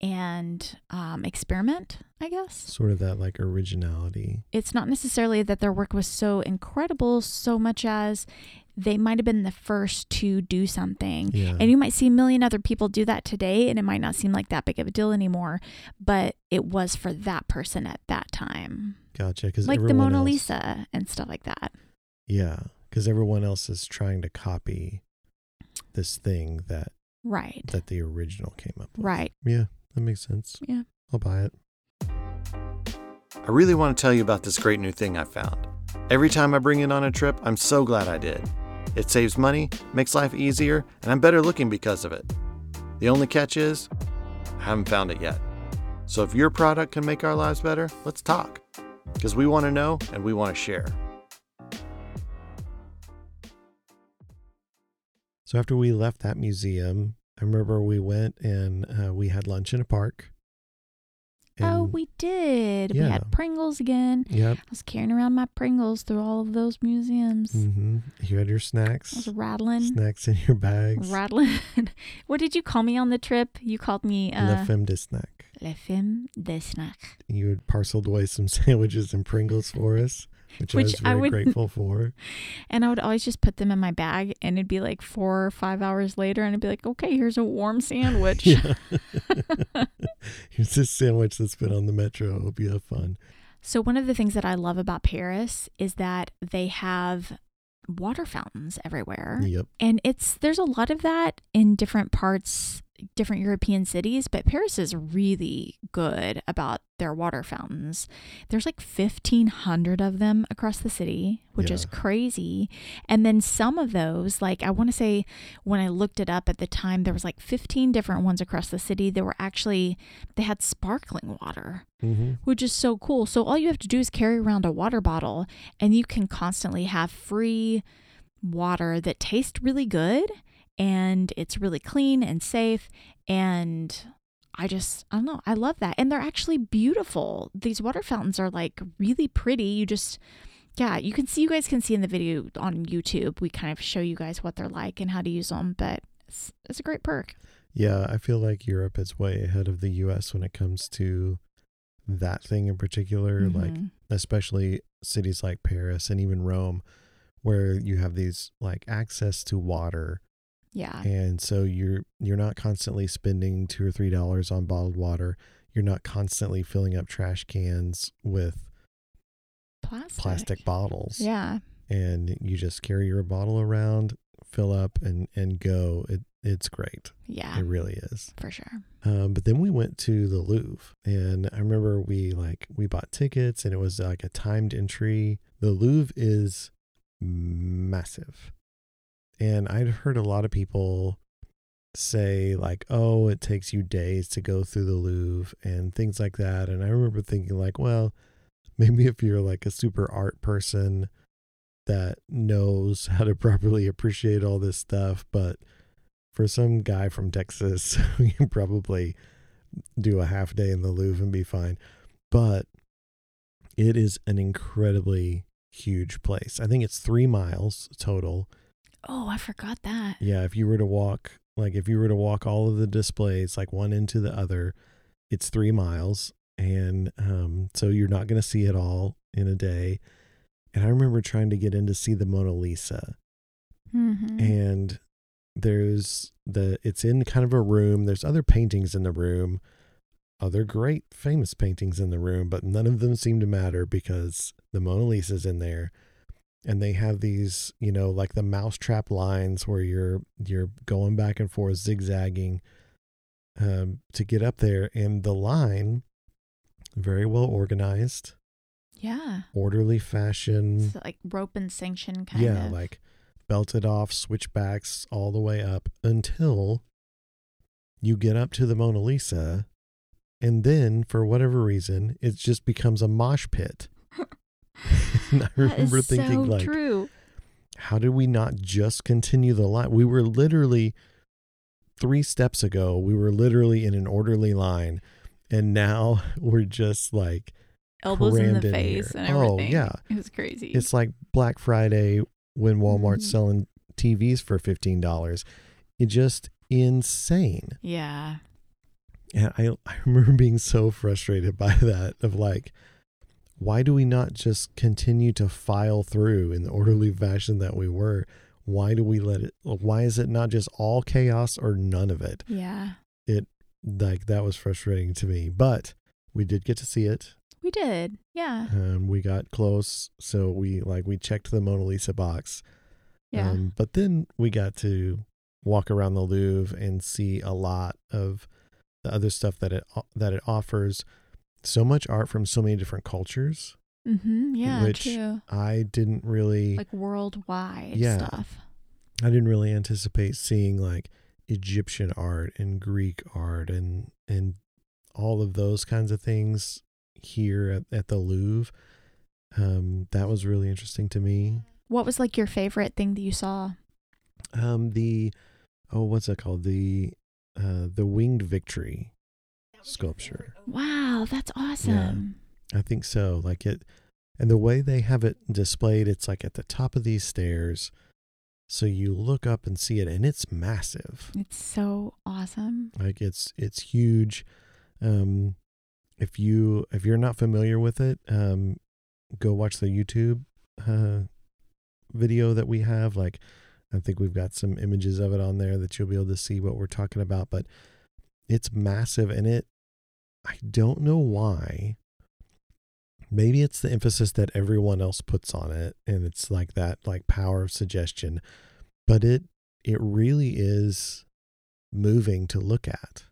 Speaker 1: and um, experiment, I guess.
Speaker 2: sort of that like originality.
Speaker 1: it's not necessarily that their work was so incredible so much as they might have been the first to do something
Speaker 2: Yeah.
Speaker 1: and you might see a million other people do that today and it might not seem like that big of a deal anymore but it was for that person at that time
Speaker 2: gotcha. Because
Speaker 1: like the mona lisa and stuff like that
Speaker 2: Yeah, because everyone else is trying to copy this thing that
Speaker 1: right
Speaker 2: that the original came up. with.
Speaker 1: right
Speaker 2: Yeah, that makes sense.
Speaker 1: Yeah.
Speaker 2: I'll buy it.
Speaker 3: I really want to tell you about this great new thing I found. Every time I bring it on a trip, I'm so glad I did. It saves money, makes life easier, and I'm better looking because of it. The only catch is, I haven't found it yet. So if your product can make our lives better, let's talk. Because we want to know and we want to share.
Speaker 2: So after we left that museum, I remember we went and uh, we had lunch in a park
Speaker 1: oh, we did. We had Pringles again.
Speaker 2: Yep.
Speaker 1: I was carrying around my Pringles through all of those museums.
Speaker 2: hmm You had your snacks.
Speaker 1: I was rattling,
Speaker 2: snacks in your bags.
Speaker 1: rattling. <laughs> what did you call me on the trip? You called me
Speaker 2: Le
Speaker 1: uh,
Speaker 2: femme de snack.
Speaker 1: Le Femme de Snack.
Speaker 2: You had parceled away some <laughs> sandwiches and Pringles for us, which, I
Speaker 1: Which
Speaker 2: was
Speaker 1: I would- <laughs>
Speaker 2: grateful for.
Speaker 1: And I would always just put them in my bag, and it'd be like four or five hours later, and I'd be like, okay, here's a warm sandwich. <laughs> <laughs>
Speaker 2: Here's this sandwich that's been on the metro. Hope you have fun.
Speaker 1: So, one of the things that I love about Paris is that they have water fountains everywhere.
Speaker 2: Yep.
Speaker 1: And it's there's a lot of that in different parts, different European cities, but Paris is really good about their water fountains. There's like 1500 of them across the city, which is crazy. And then some of those, like I want to say when I looked it up at the time there was like 15 different ones across the city. They were actually they had sparkling water
Speaker 2: hmm
Speaker 1: which is so cool. So all you have to do is carry around a water bottle and you can constantly have free water that tastes really good and it's really clean and safe and I just I don't know, I love that. And they're actually beautiful. These water fountains are like really pretty. You just yeah, you can see you guys can see in the video on YouTube. We kind of show you guys what they're like and how to use them, but it's, it's a great perk.
Speaker 2: Yeah, I feel like Europe is way ahead of the US when it comes to that thing in particular, like
Speaker 1: Mhm.
Speaker 2: especially cities like Paris and even Rome where you have these like access to water
Speaker 1: yeah.
Speaker 2: and so you're you're not constantly spending 2 or 3 dollars on bottled water. You're not constantly filling up trash cans with
Speaker 1: Plastic.
Speaker 2: plastic bottles.
Speaker 1: Yeah.
Speaker 2: And you just carry your bottle around, fill up and and go. It it's great.
Speaker 1: Yeah.
Speaker 2: It really is.
Speaker 1: For sure.
Speaker 2: Um, but then we went to the Louvre, and I remember we like we bought tickets, and it was like a timed entry. The Louvre is massive, and I'd heard a lot of people say like, "Oh, it takes you days to go through the Louvre and things like that. And I remember thinking like, well, <laughs> maybe if you're like a super art person that knows how to <laughs> properly appreciate all this stuff, but for some guy from Texas, <laughs> you can probably do a half day in the Louvre and be fine. But it is an incredibly huge place. I think it's three miles total.
Speaker 1: Oh, I forgot that.
Speaker 2: Yeah, if you were to walk, like if you were to walk all of the displays, like one into the other, it's three miles. And um, so you're not going to see it all in a day. And I remember trying to get in to see the Mona Lisa
Speaker 1: Mm-hmm.
Speaker 2: and there's the it's in kind of a room there's other paintings in the room other great famous paintings in the room but none of them seem to matter because the mona lisa's in there and they have these you know like the mousetrap lines where you're you're going back and forth zigzagging um, to get up there and the line very well organized
Speaker 1: yeah.
Speaker 2: orderly fashion
Speaker 1: It's like rope and sanction kind
Speaker 2: yeah,
Speaker 1: of.
Speaker 2: like belted off, switchbacks all the way up until you get up to the Mona Lisa. And then, for whatever reason, it just becomes a mosh pit. <laughs> and I remember thinking,
Speaker 1: so
Speaker 2: like,
Speaker 1: true.
Speaker 2: how did we not just continue the line? We were literally three steps ago, we were literally in an orderly line. And now <laughs> we're just like,
Speaker 1: Elbows in the
Speaker 2: in
Speaker 1: face
Speaker 2: here.
Speaker 1: and
Speaker 2: Oh, yeah. <laughs>
Speaker 1: It was crazy.
Speaker 2: It's like Black Friday when Walmart's
Speaker 1: Mhm.
Speaker 2: selling TVs for fifteen dollars. It's just insane.
Speaker 1: yeah.
Speaker 2: And I I remember being so frustrated by that of like, why do we not just continue to file through in the orderly fashion that we were? Why do we let it why is it not just all chaos or none of it?
Speaker 1: Yeah.
Speaker 2: It like that was frustrating to me. But we did get to see it.
Speaker 1: We did. Yeah.
Speaker 2: Um, we got close, so we like we checked the Mona Lisa box.
Speaker 1: Yeah.
Speaker 2: Um, but then we got to walk around the Louvre and see a lot of the other stuff that it that it offers. So much art from so many different cultures.
Speaker 1: mm-hmm. Yeah.
Speaker 2: which-
Speaker 1: true.
Speaker 2: I didn't really
Speaker 1: Like worldwide
Speaker 2: Yeah.
Speaker 1: stuff.
Speaker 2: I didn't really anticipate seeing like Egyptian art and Greek art and and all of those kinds of things here at, at the Louvre. Um, that was really interesting to me.
Speaker 1: What was like your favorite thing that you saw?
Speaker 2: Um, the oh, what's it called? The uh, the winged victory sculpture.
Speaker 1: Wow, that's awesome.
Speaker 2: Yeah, I think so. Like it, and the way they have it displayed, it's like at the top of these stairs. So you look up and see it, and it's massive.
Speaker 1: It's so awesome.
Speaker 2: Like it's it's huge. Um, if you if you're not familiar with it, um, go watch the YouTube uh, video that we have. Like, I think we've got some images of it on there that you'll be able to see what we're talking about. But it's massive, and it. I don't know why. Maybe it's the emphasis that everyone else puts on it, and it's like that, like power of suggestion. But it it really is moving to look at.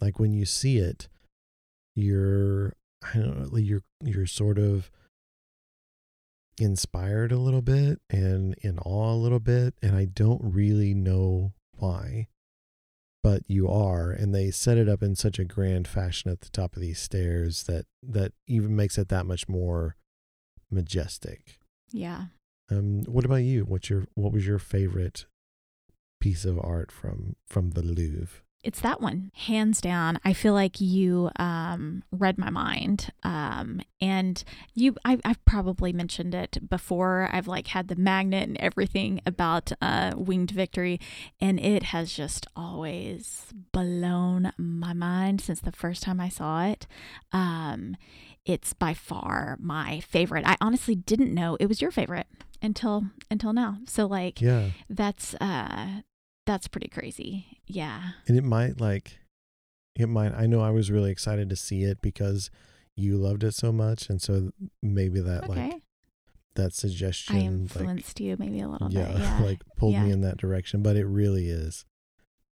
Speaker 2: Like when you see it, you're I don't know, you're you're sort of inspired a little bit and in awe a little bit, and I don't really know why. But you are, and they set it up in such a grand fashion at the top of these stairs that that even makes it that much more majestic.
Speaker 1: Yeah.
Speaker 2: Um, what about you? What's your what was your favorite piece of art from from the Louvre?
Speaker 1: It's that one, hands down. I feel like you um, read my mind, um, and you. I, I've probably mentioned it before. I've like had the magnet and everything about uh, Winged Victory, and it has just always blown my mind since the first time I saw it. Um, it's by far my favorite. I honestly didn't know it was your favorite until until now. So like
Speaker 2: Yeah,
Speaker 1: that's uh that's pretty crazy. Yeah.
Speaker 2: and it might like it might. I know I was really excited to see it because you loved it so much, and so maybe that
Speaker 1: Okay.
Speaker 2: like that suggestion
Speaker 1: I
Speaker 2: like
Speaker 1: influenced you maybe a little
Speaker 2: yeah,
Speaker 1: bit. <laughs> Yeah.
Speaker 2: like pulled me in that direction. But it really is.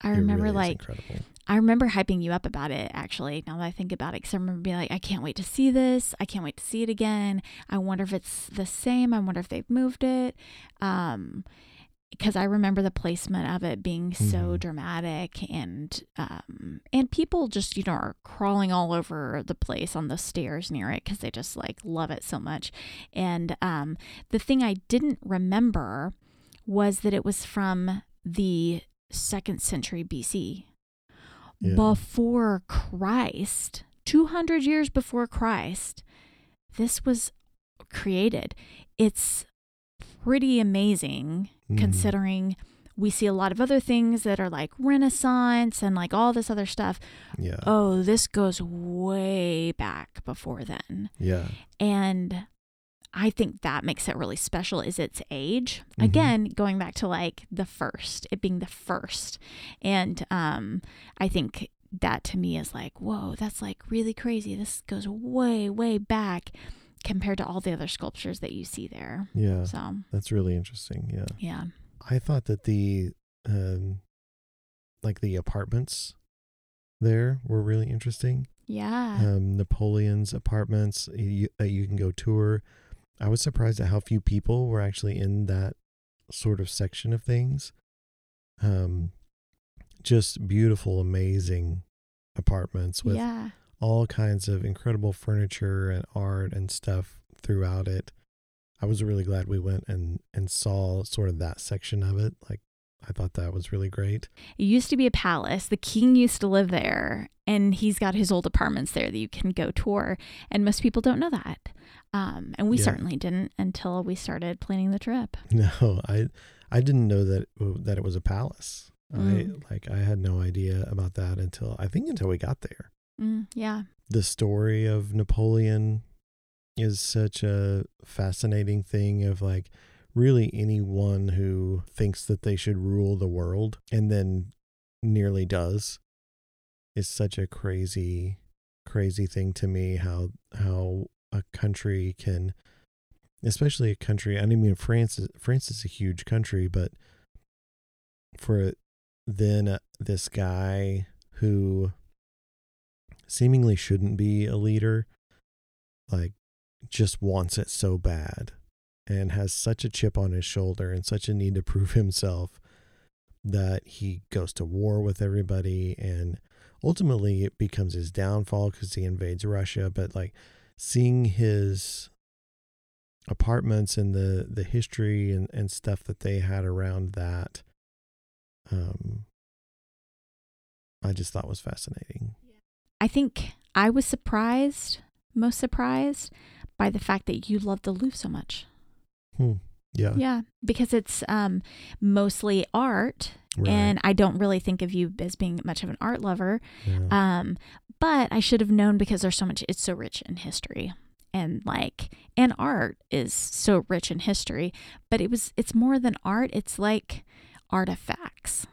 Speaker 1: I remember
Speaker 2: really
Speaker 1: like
Speaker 2: incredible.
Speaker 1: I remember hyping you up about it actually, now that I think about it. Because I remember being like, I can't wait to see this. I can't wait to see it again. I wonder if it's the same. I wonder if they've moved it. Um, because I remember the placement of it being so
Speaker 2: Mhm.
Speaker 1: dramatic and um and people just you know are crawling all over the place on the stairs near it because they just like love it so much and um the thing I didn't remember was that it was from the second century BC
Speaker 2: Yeah.
Speaker 1: before Christ, 200 years before Christ, this was created. It's pretty amazing
Speaker 2: Mhm.
Speaker 1: considering we see a lot of other things that are like Renaissance and like all this other stuff.
Speaker 2: Yeah.
Speaker 1: Oh, this goes way back before then.
Speaker 2: Yeah.
Speaker 1: And I think that makes it really special is its age.
Speaker 2: Mhm.
Speaker 1: Again, going back to like the first, it being the first. And um I think that to me is like, whoa, that's like really crazy. This goes way, way back compared to all the other sculptures that you see there.
Speaker 2: Yeah.
Speaker 1: So
Speaker 2: That's really interesting. Yeah.
Speaker 1: yeah.
Speaker 2: I thought that the um like the apartments there were really interesting.
Speaker 1: Yeah.
Speaker 2: Um Napoleon's apartments you, that you can go tour. I was surprised at how few people were actually in that sort of section of things. Um just beautiful amazing apartments with
Speaker 1: yeah.
Speaker 2: All kinds of incredible furniture and art and stuff throughout it. I was really glad we went and and saw sort of that section of it. Like I thought that was really great.
Speaker 1: It used to be a palace. The king used to live there, and he's got his old apartments there that you can go tour. And most people don't know that. Um, and we
Speaker 2: Yeah.
Speaker 1: certainly didn't until we started planning the trip. <laughs>
Speaker 2: No, I I didn't know that that it was a palace.
Speaker 1: Mm.
Speaker 2: I like I had no idea about that until I think until we got there.
Speaker 1: Mm, yeah.
Speaker 2: The story of Napoleon is such a fascinating thing of like really anyone who thinks that they should rule the world and then nearly does is such a crazy crazy thing to me how how a country can especially a country I mean France France is a huge country but for then uh, this guy who seemingly shouldn't be a leader like just wants it so bad and has such a chip on his shoulder and such a need to prove himself that he goes to war with everybody and ultimately it becomes his downfall because he invades Russia but like seeing his apartments and the the history and and stuff that they had around that um I just thought was fascinating.
Speaker 1: I think I was surprised, most surprised by the fact that you love the Louvre so much.
Speaker 2: Hmm. Yeah.
Speaker 1: Yeah, because it's um mostly art
Speaker 2: Right.
Speaker 1: and I don't really think of you as being much of an art lover.
Speaker 2: yeah.
Speaker 1: Um but I should have known because there's so much it's so rich in history and like and art is so rich in history, but it was it's more than art, it's like artifacts.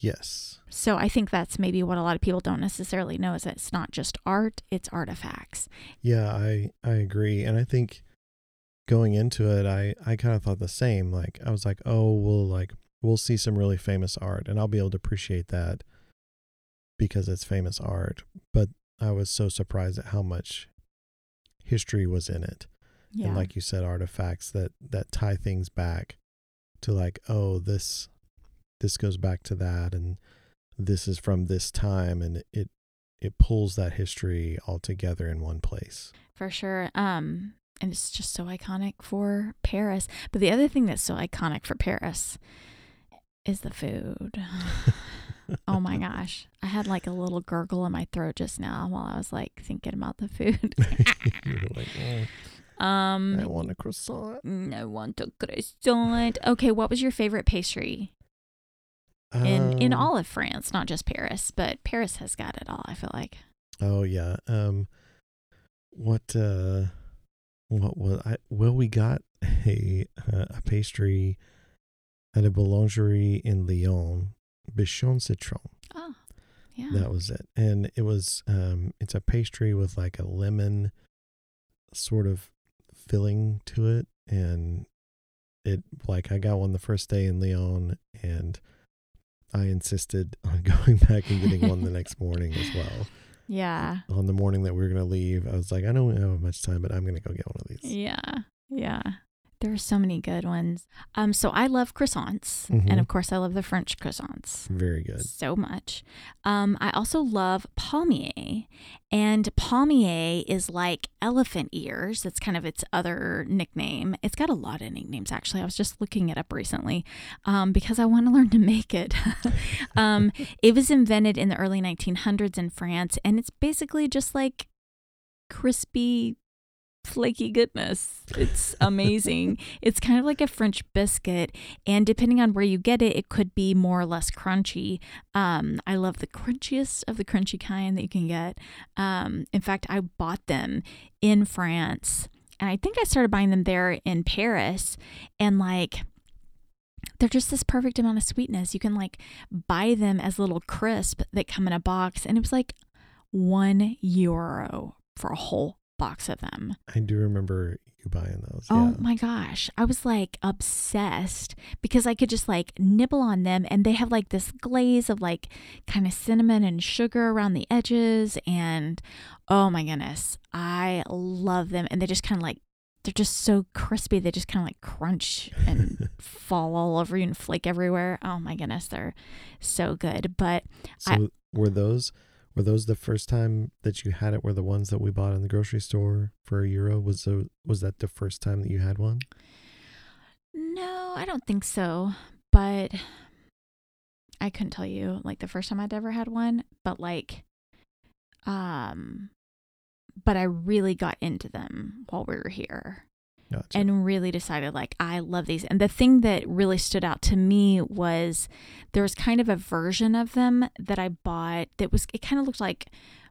Speaker 2: Yes.
Speaker 1: So I think that's maybe what a lot of people don't necessarily know is that it's not just art, it's artifacts.
Speaker 2: Yeah, I I agree, and I think going into it, I I kind of thought the same. Like I was like, oh, we'll like we'll see some really famous art, and I'll be able to appreciate that because it's famous art. But I was so surprised at how much history was in it,
Speaker 1: Yeah.
Speaker 2: and like you said, artifacts that that tie things back to like, oh, this this goes back to that, and this is from this time, and it it pulls that history all together in one place.
Speaker 1: For sure. Um, and it's just so iconic for Paris. But the other thing that's so iconic for Paris is the food. oh my <laughs> gosh. I had like a little gurgle in my throat just now while I was like thinking about the food. <laughs>
Speaker 2: like, "Mm,
Speaker 1: um
Speaker 2: I want a croissant.
Speaker 1: I want a croissant. Okay, what was your favorite pastry in in
Speaker 2: Um,
Speaker 1: all of France, not just Paris, but Paris has got it all, I feel like.
Speaker 2: Oh yeah. Um, what uh, what was I? Well, we got a uh, a pastry at a boulangerie in Lyon, Bichon Citron.
Speaker 1: Oh. Yeah.
Speaker 2: That was it, and it was um, it's a pastry with like a lemon sort of filling to it, and it like I got one the first day in Lyon, and I insisted on <laughs> going back and getting one the next morning as well.
Speaker 1: yeah.
Speaker 2: On the morning that we were gonna leave, I was like, I don't have much time, but I'm gonna go get one of these.
Speaker 1: Yeah. Yeah. There are so many good ones. Um, so I love croissants,
Speaker 2: Mhm.
Speaker 1: and of course I love the French croissants
Speaker 2: Very good.
Speaker 1: so much. Um, I also love palmier, and palmier is like elephant ears. That's kind of its other nickname. It's got a lot of nicknames actually. I was just looking it up recently um, because I want to learn to make it. <laughs> um, it was invented in the early 1900s in France, and it's basically just like crispy flaky goodness. It's amazing. <laughs> it's kind of like a French biscuit, and depending on where you get it, it could be more or less crunchy. Um, I love the crunchiest of the crunchy kind that you can get. Um, in fact, I bought them in France, and I think I started buying them there in Paris, and like. They're just this perfect amount of sweetness. You can like buy them as little crisp that come in a box, and it was like one euro for a whole box of them.
Speaker 2: I do remember you buying those.
Speaker 1: Oh
Speaker 2: yeah.
Speaker 1: my gosh. I was like obsessed because I could just like nibble on them and they have like this glaze of like kind of cinnamon and sugar around the edges. And oh my goodness, I love them. And they just kind of like, they're just so crispy. They just kind of like crunch and <laughs> fall all over you and flake everywhere. Oh my goodness, they're so good. But
Speaker 2: So
Speaker 1: I-
Speaker 2: were those were those the first time that you had it? Were the ones that we bought in the grocery store for a euro? Was the, was that the first time that you had one?
Speaker 1: No, I don't think so. But I couldn't tell you like the first time I'd ever had one, but like um but I really got into them while we were here
Speaker 2: Gotcha.
Speaker 1: and really decided like I love these. And the thing that really stood out to me was there was kind of a version of them that I bought that was it kind of looked like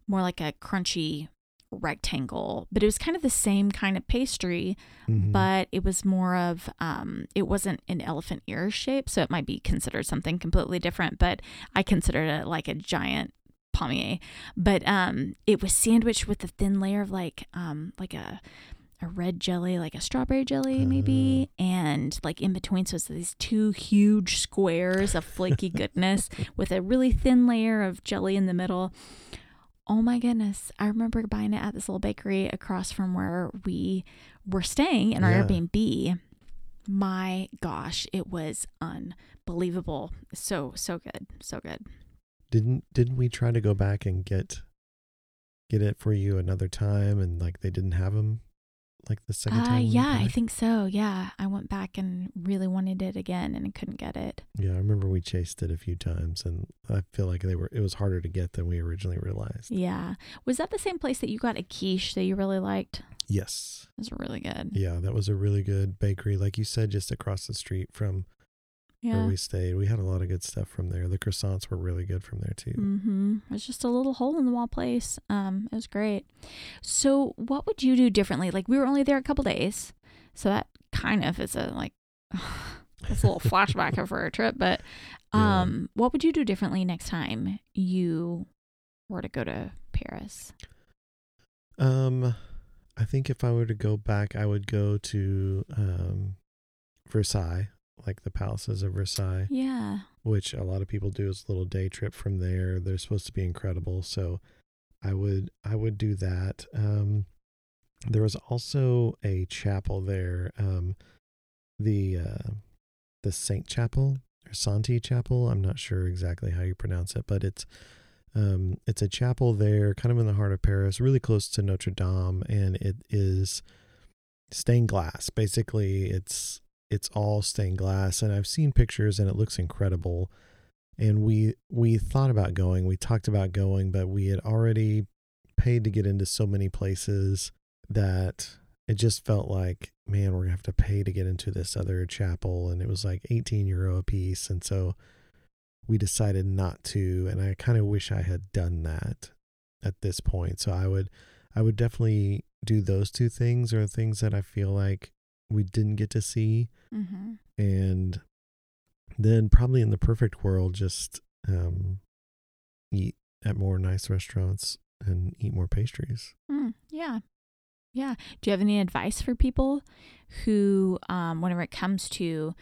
Speaker 1: more like a crunchy rectangle, but it was kind of the same kind of pastry,
Speaker 2: Mhm.
Speaker 1: but it was more of um it wasn't an elephant ear shape, so it might be considered something completely different, but I considered it like a giant palmier. But um it was sandwiched with a thin layer of like um like a a red jelly, like a strawberry jelly, maybe, mm. and like in between, so it's these two huge squares of flaky <laughs> goodness with a really thin layer of jelly in the middle. Oh my goodness. I remember buying it at this little bakery across from where we were staying in our
Speaker 2: Yeah.
Speaker 1: Airbnb. My gosh, it was unbelievable. So, so good. So good.
Speaker 2: didn't didn't we try to go back and get get it for you another time and like they didn't have them? Like the second
Speaker 1: Uh,
Speaker 2: time?
Speaker 1: yeah, I think so. Yeah, I went back and really wanted it again and couldn't get it.
Speaker 2: Yeah, I remember we chased it a few times, and I feel like they were. It was harder to get than we originally realized.
Speaker 1: Yeah, was that the same place that you got a quiche that you really liked?
Speaker 2: Yes.
Speaker 1: It was really good.
Speaker 2: Yeah, that was a really good bakery, like you said, just across the street from where we stayed. We had a lot of good stuff from there. The croissants were really good from there too.
Speaker 1: Mm-hmm. It was just a little hole in the wall place. Um, it was great. So, what would you do differently? Like, we were only there a couple days, so that kind of is a like, <sighs> it's a little <laughs> flashback of our trip. But,
Speaker 2: Yeah.
Speaker 1: um, what would you do differently next time you were to go to Paris?
Speaker 2: Um, I think if I were to go back, I would go to um, Versailles, like the palaces of Versailles,
Speaker 1: Yeah.
Speaker 2: which a lot of people do as a little day trip from there. They're supposed to be incredible, so I would I would do that. Um, there was also a chapel there, um, the uh, the Saint Chapel or Santi Chapel. I'm not sure exactly how you pronounce it, but it's um, it's a chapel there, kind of in the heart of Paris, really close to Notre Dame, and it is stained glass. Basically, it's it's all stained glass, and I've seen pictures, and it looks incredible. And we we thought about going, we talked about going, but we had already paid to get into so many places that it just felt like, man, we're gonna have to pay to get into this other chapel, and it was like 18 euro a piece, and so we decided not to and i kind of wish i had done that at this point so i would i would definitely do those two things or things that i feel like we didn't get to see
Speaker 1: Mm-hmm.
Speaker 2: and then probably in the perfect world just um eat at more nice restaurants and eat more pastries
Speaker 1: Mm, yeah. Yeah. Do you have any advice for people who, um, whenever it comes to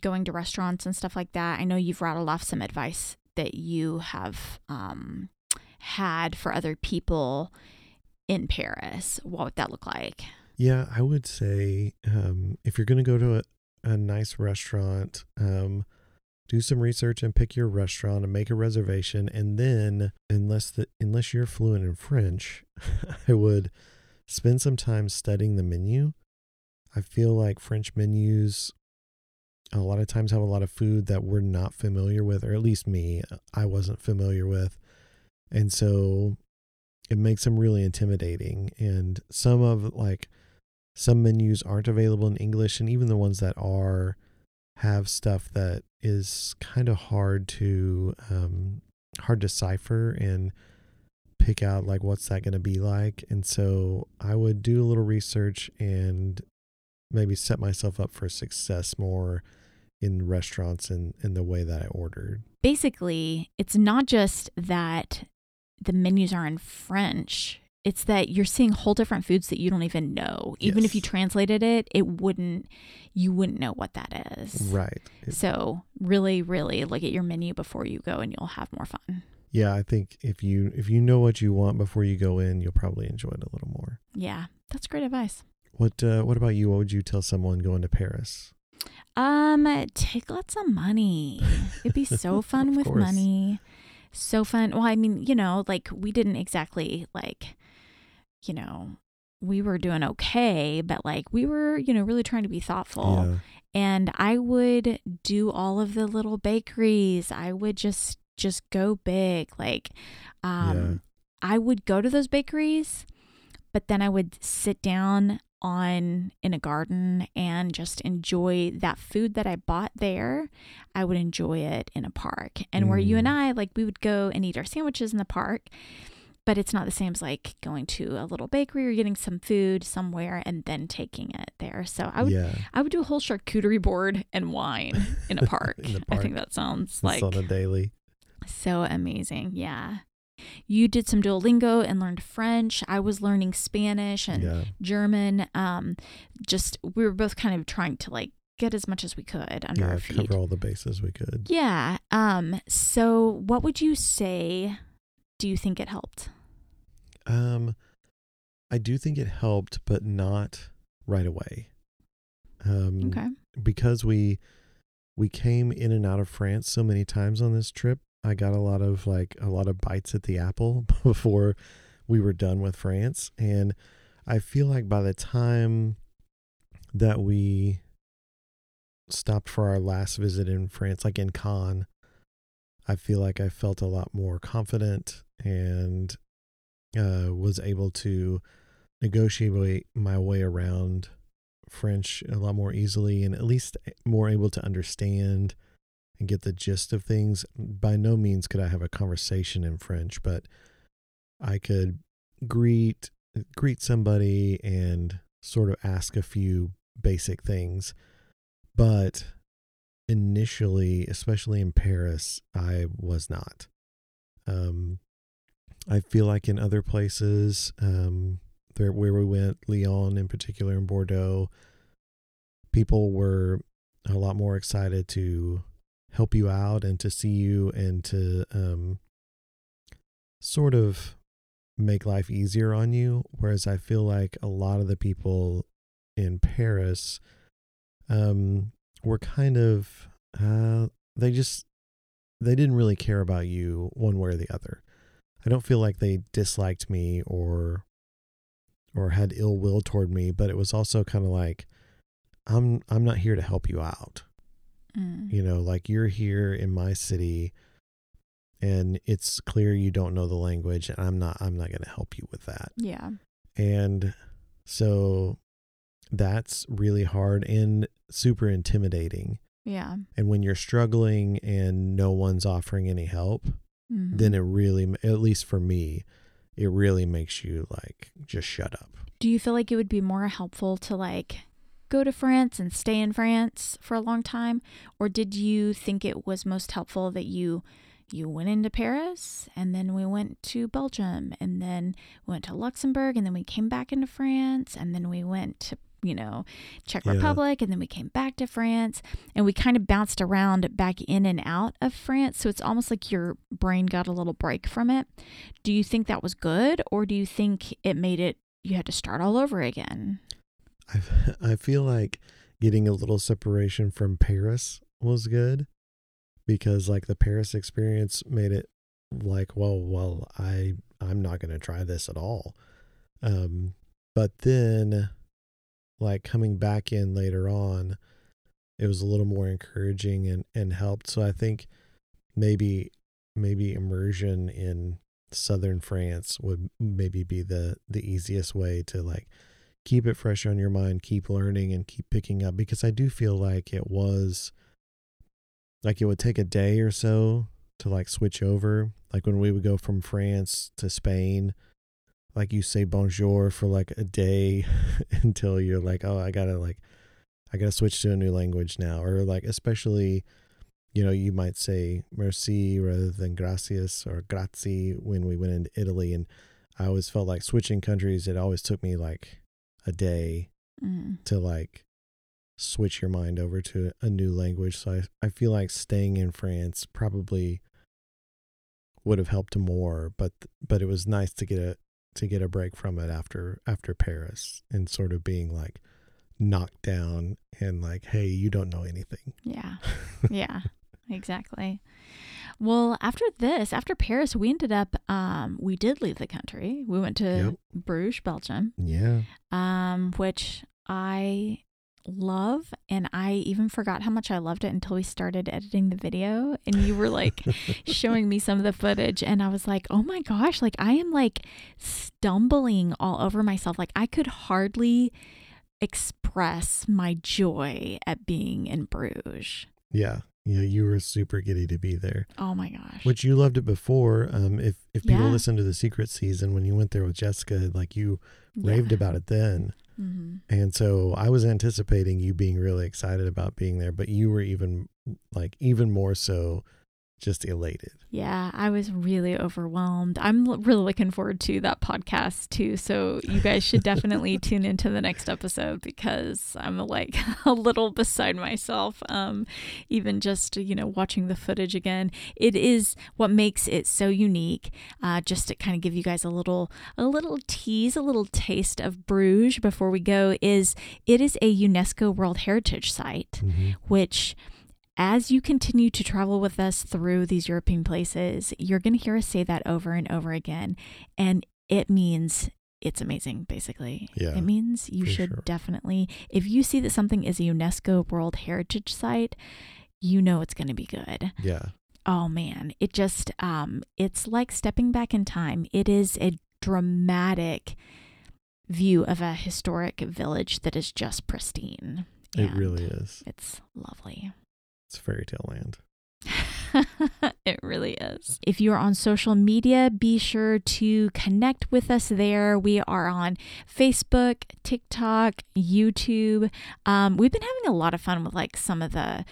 Speaker 1: going to restaurants and stuff like that? I know you've rattled off some advice that you have um, had for other people in Paris. What would that look like?
Speaker 2: Yeah, I would say um, if you're going to go to a, a nice restaurant, um, do some research and pick your restaurant and make a reservation. And then, unless the unless you're fluent in French, <laughs> I would spend some time studying the menu. I feel like French menus a lot of times have a lot of food that we're not familiar with, or at least me, I wasn't familiar with. And so it makes them really intimidating. And some of like some menus aren't available in English, and even the ones that are have stuff that is kind of hard to um, hard to decipher and pick out like what's that going to be like. And so I would do a little research and maybe set myself up for success more in restaurants and in the way that I ordered.
Speaker 1: Basically, it's not just that the menus are in French. It's that you're seeing whole different foods that you don't even know. Even if you translated it, it wouldn't you wouldn't know what that is.
Speaker 2: Right. It-
Speaker 1: So really, really look at your menu before you go, and you'll have more fun.
Speaker 2: yeah, I think if you if you know what you want before you go in, you'll probably enjoy it a little more.
Speaker 1: Yeah, that's great advice.
Speaker 2: What uh, what about you? What would you tell someone going to Paris?
Speaker 1: Um, take lots of money. It'd be so <laughs> fun with
Speaker 2: course.
Speaker 1: money. So fun. Well, I mean, you know, like we didn't exactly like, you know, we were doing okay, but like we were, you know, really trying to be thoughtful.
Speaker 2: Yeah.
Speaker 1: and I would do all of the little bakeries. I would just just go big. Like um I would go to those bakeries, but then I would sit down on in a garden and just enjoy that food that I bought there. I would enjoy it in a park. And where you and
Speaker 2: Mm.
Speaker 1: I like we would go and eat our sandwiches in the park. But it's not the same as like going to a little bakery or getting some food somewhere and then taking it there. So I would
Speaker 2: yeah.
Speaker 1: I would do a whole charcuterie board and wine in a <laughs> park.
Speaker 2: In the
Speaker 1: I think that sounds
Speaker 2: It's
Speaker 1: like
Speaker 2: on a daily.
Speaker 1: so amazing. Yeah. You did some Duolingo and learned French. I was learning Spanish and
Speaker 2: Yeah.
Speaker 1: German. Um, just we were both kind of trying to like get as much as we could under
Speaker 2: Yeah.
Speaker 1: our feet.
Speaker 2: Cover all the bases we could.
Speaker 1: Yeah. Um, so what would you say do you think it helped?
Speaker 2: Um, I do think it helped, but not right away. Um,
Speaker 1: Okay.
Speaker 2: because we we came in and out of France so many times on this trip, I got a lot of like a lot of bites at the apple <laughs> before we were done with France, and I feel like by the time that we stopped for our last visit in France, like in Cannes, I feel like I felt a lot more confident and uh, was able to negotiate my way around French a lot more easily and at least more able to understand and get the gist of things. By no means could I have a conversation in French, but I could greet greet somebody and sort of ask a few basic things. But initially, especially in Paris, I was not. Um, I feel like in other places, um, there where we went, Lyon in particular, in Bordeaux, people were a lot more excited to help you out and to see you and to um, sort of make life easier on you. Whereas I feel like a lot of the people in Paris um, were kind of, uh, they just, they didn't really care about you one way or the other. I don't feel like they disliked me or or had ill will toward me, but it was also kind of like I'm I'm not here to help you out.
Speaker 1: Mm.
Speaker 2: You know, like you're here in my city and it's clear you don't know the language and I'm not I'm not going to help you with that.
Speaker 1: Yeah.
Speaker 2: And so that's really hard and super intimidating.
Speaker 1: Yeah.
Speaker 2: And when you're struggling and no one's offering any help,
Speaker 1: Mhm.
Speaker 2: then it really at least for me, it really makes you like just shut up.
Speaker 1: Do you feel like it would be more helpful to like go to France and stay in France for a long time or did you think it was most helpful that you you went into Paris and then we went to Belgium and then we went to Luxembourg and then we came back into France and then we went to you know Czech
Speaker 2: Yeah.
Speaker 1: Republic and then we came back to France and we kind of bounced around back in and out of France so it's almost like your brain got a little break from it. Do you think that was good or do you think it made it you had to start all over again?
Speaker 2: I <laughs> I feel like getting a little separation from Paris was good because like the Paris experience made it like well well I I'm not going to try this at all. Um but then like coming back in later on it was a little more encouraging and and helped so I think maybe maybe immersion in southern France would maybe be the the easiest way to like keep it fresh on your mind, keep learning and keep picking up because I do feel like it was like it would take a day or so to like switch over. Like when we would go from France to Spain, like you say bonjour for like a day <laughs> until you're like, oh, I gotta like, I gotta switch to a new language now. Or like, especially, you know, you might say merci rather than gracias or grazie when we went into Italy. And I always felt like switching countries, it always took me like a day
Speaker 1: Mm.
Speaker 2: to like switch your mind over to a new language. So I, I feel like staying in France probably would have helped more, but but it was nice to get a to get a break from it after after Paris and sort of being like knocked down and like, hey, you don't know anything.
Speaker 1: Yeah. <laughs> Yeah. exactly. Well, after this, after Paris, we ended up um we did leave the country. We went to
Speaker 2: Yep.
Speaker 1: Bruges, Belgium.
Speaker 2: Yeah.
Speaker 1: um, which I love. And I even forgot how much I loved it until we started editing the video. And you were like <laughs> showing me some of the footage. And I was like, oh my gosh, like I am like stumbling all over myself. Like I could hardly express my joy at being in Bruges.
Speaker 2: Yeah. Yeah, you were super giddy to be there.
Speaker 1: Oh my gosh.
Speaker 2: Which you loved it before. Um if if people
Speaker 1: Yeah.
Speaker 2: listen to the secret season when you went there with Jessica, like you raved about it then.
Speaker 1: Hmm
Speaker 2: And so I was anticipating you being really excited about being there, but you were even like even more so just elated.
Speaker 1: Yeah, I was really overwhelmed. I'm l- really looking forward to that podcast too. So you guys should <laughs> definitely tune into the next episode because I'm like <laughs> a little beside myself. Um, even just you know watching the footage again, it is what makes it so unique. Uh, just to kind of give you guys a little a little tease, a little taste of Bruges before we go is it is a UNESCO World Heritage Site which as you continue to travel with us through these European places, you're going to hear us say that over and over again. And it means it's amazing, basically.
Speaker 2: Yeah,
Speaker 1: It means you should
Speaker 2: sure.
Speaker 1: definitely, if you see that something is a UNESCO World Heritage Site, you know it's going to be good.
Speaker 2: Yeah.
Speaker 1: Oh man, it just, um, it's like stepping back in time. It is a dramatic view of a historic village that is just pristine.
Speaker 2: It really is.
Speaker 1: It's lovely.
Speaker 2: It's fairy tale land. <laughs>
Speaker 1: it really is. If you are on social media, be sure to connect with us there. We are on Facebook, TikTok, YouTube. Um, we've been having a lot of fun with like some of the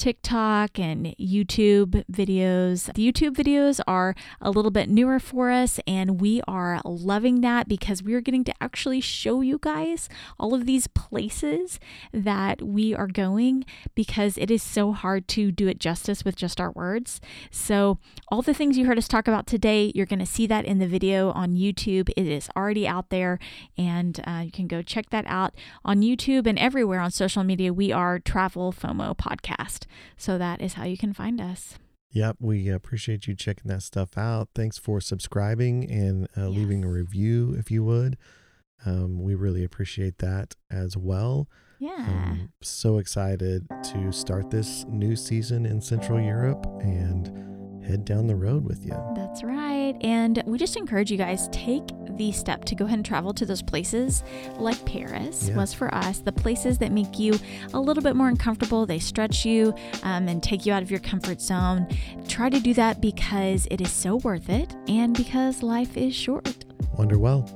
Speaker 1: TikTok and YouTube videos. The YouTube videos are a little bit newer for us, and we are loving that because we are getting to actually show you guys all of these places that we are going because it is so hard to do it justice with just our words. So, all the things you heard us talk about today, you're going to see that in the video on YouTube. It is already out there, and uh, you can go check that out on YouTube and everywhere on social media. We are Travel FOMO Podcast. So, that is how you can find us.
Speaker 2: Yep, we appreciate you checking that stuff out. Thanks for subscribing and uh, leaving a review if you would. Um, we really appreciate that as well.
Speaker 1: Yeah.
Speaker 2: I'm so excited to start this new season in Central Europe and head down the road with you.
Speaker 1: That's right. And we just encourage you guys take the step to go ahead and travel to those places like Paris
Speaker 2: yeah.
Speaker 1: was for us, the places that make you a little bit more uncomfortable, they stretch you um, and take you out of your comfort zone. Try to do that because it is so worth it and because life is short.
Speaker 2: Wonder well.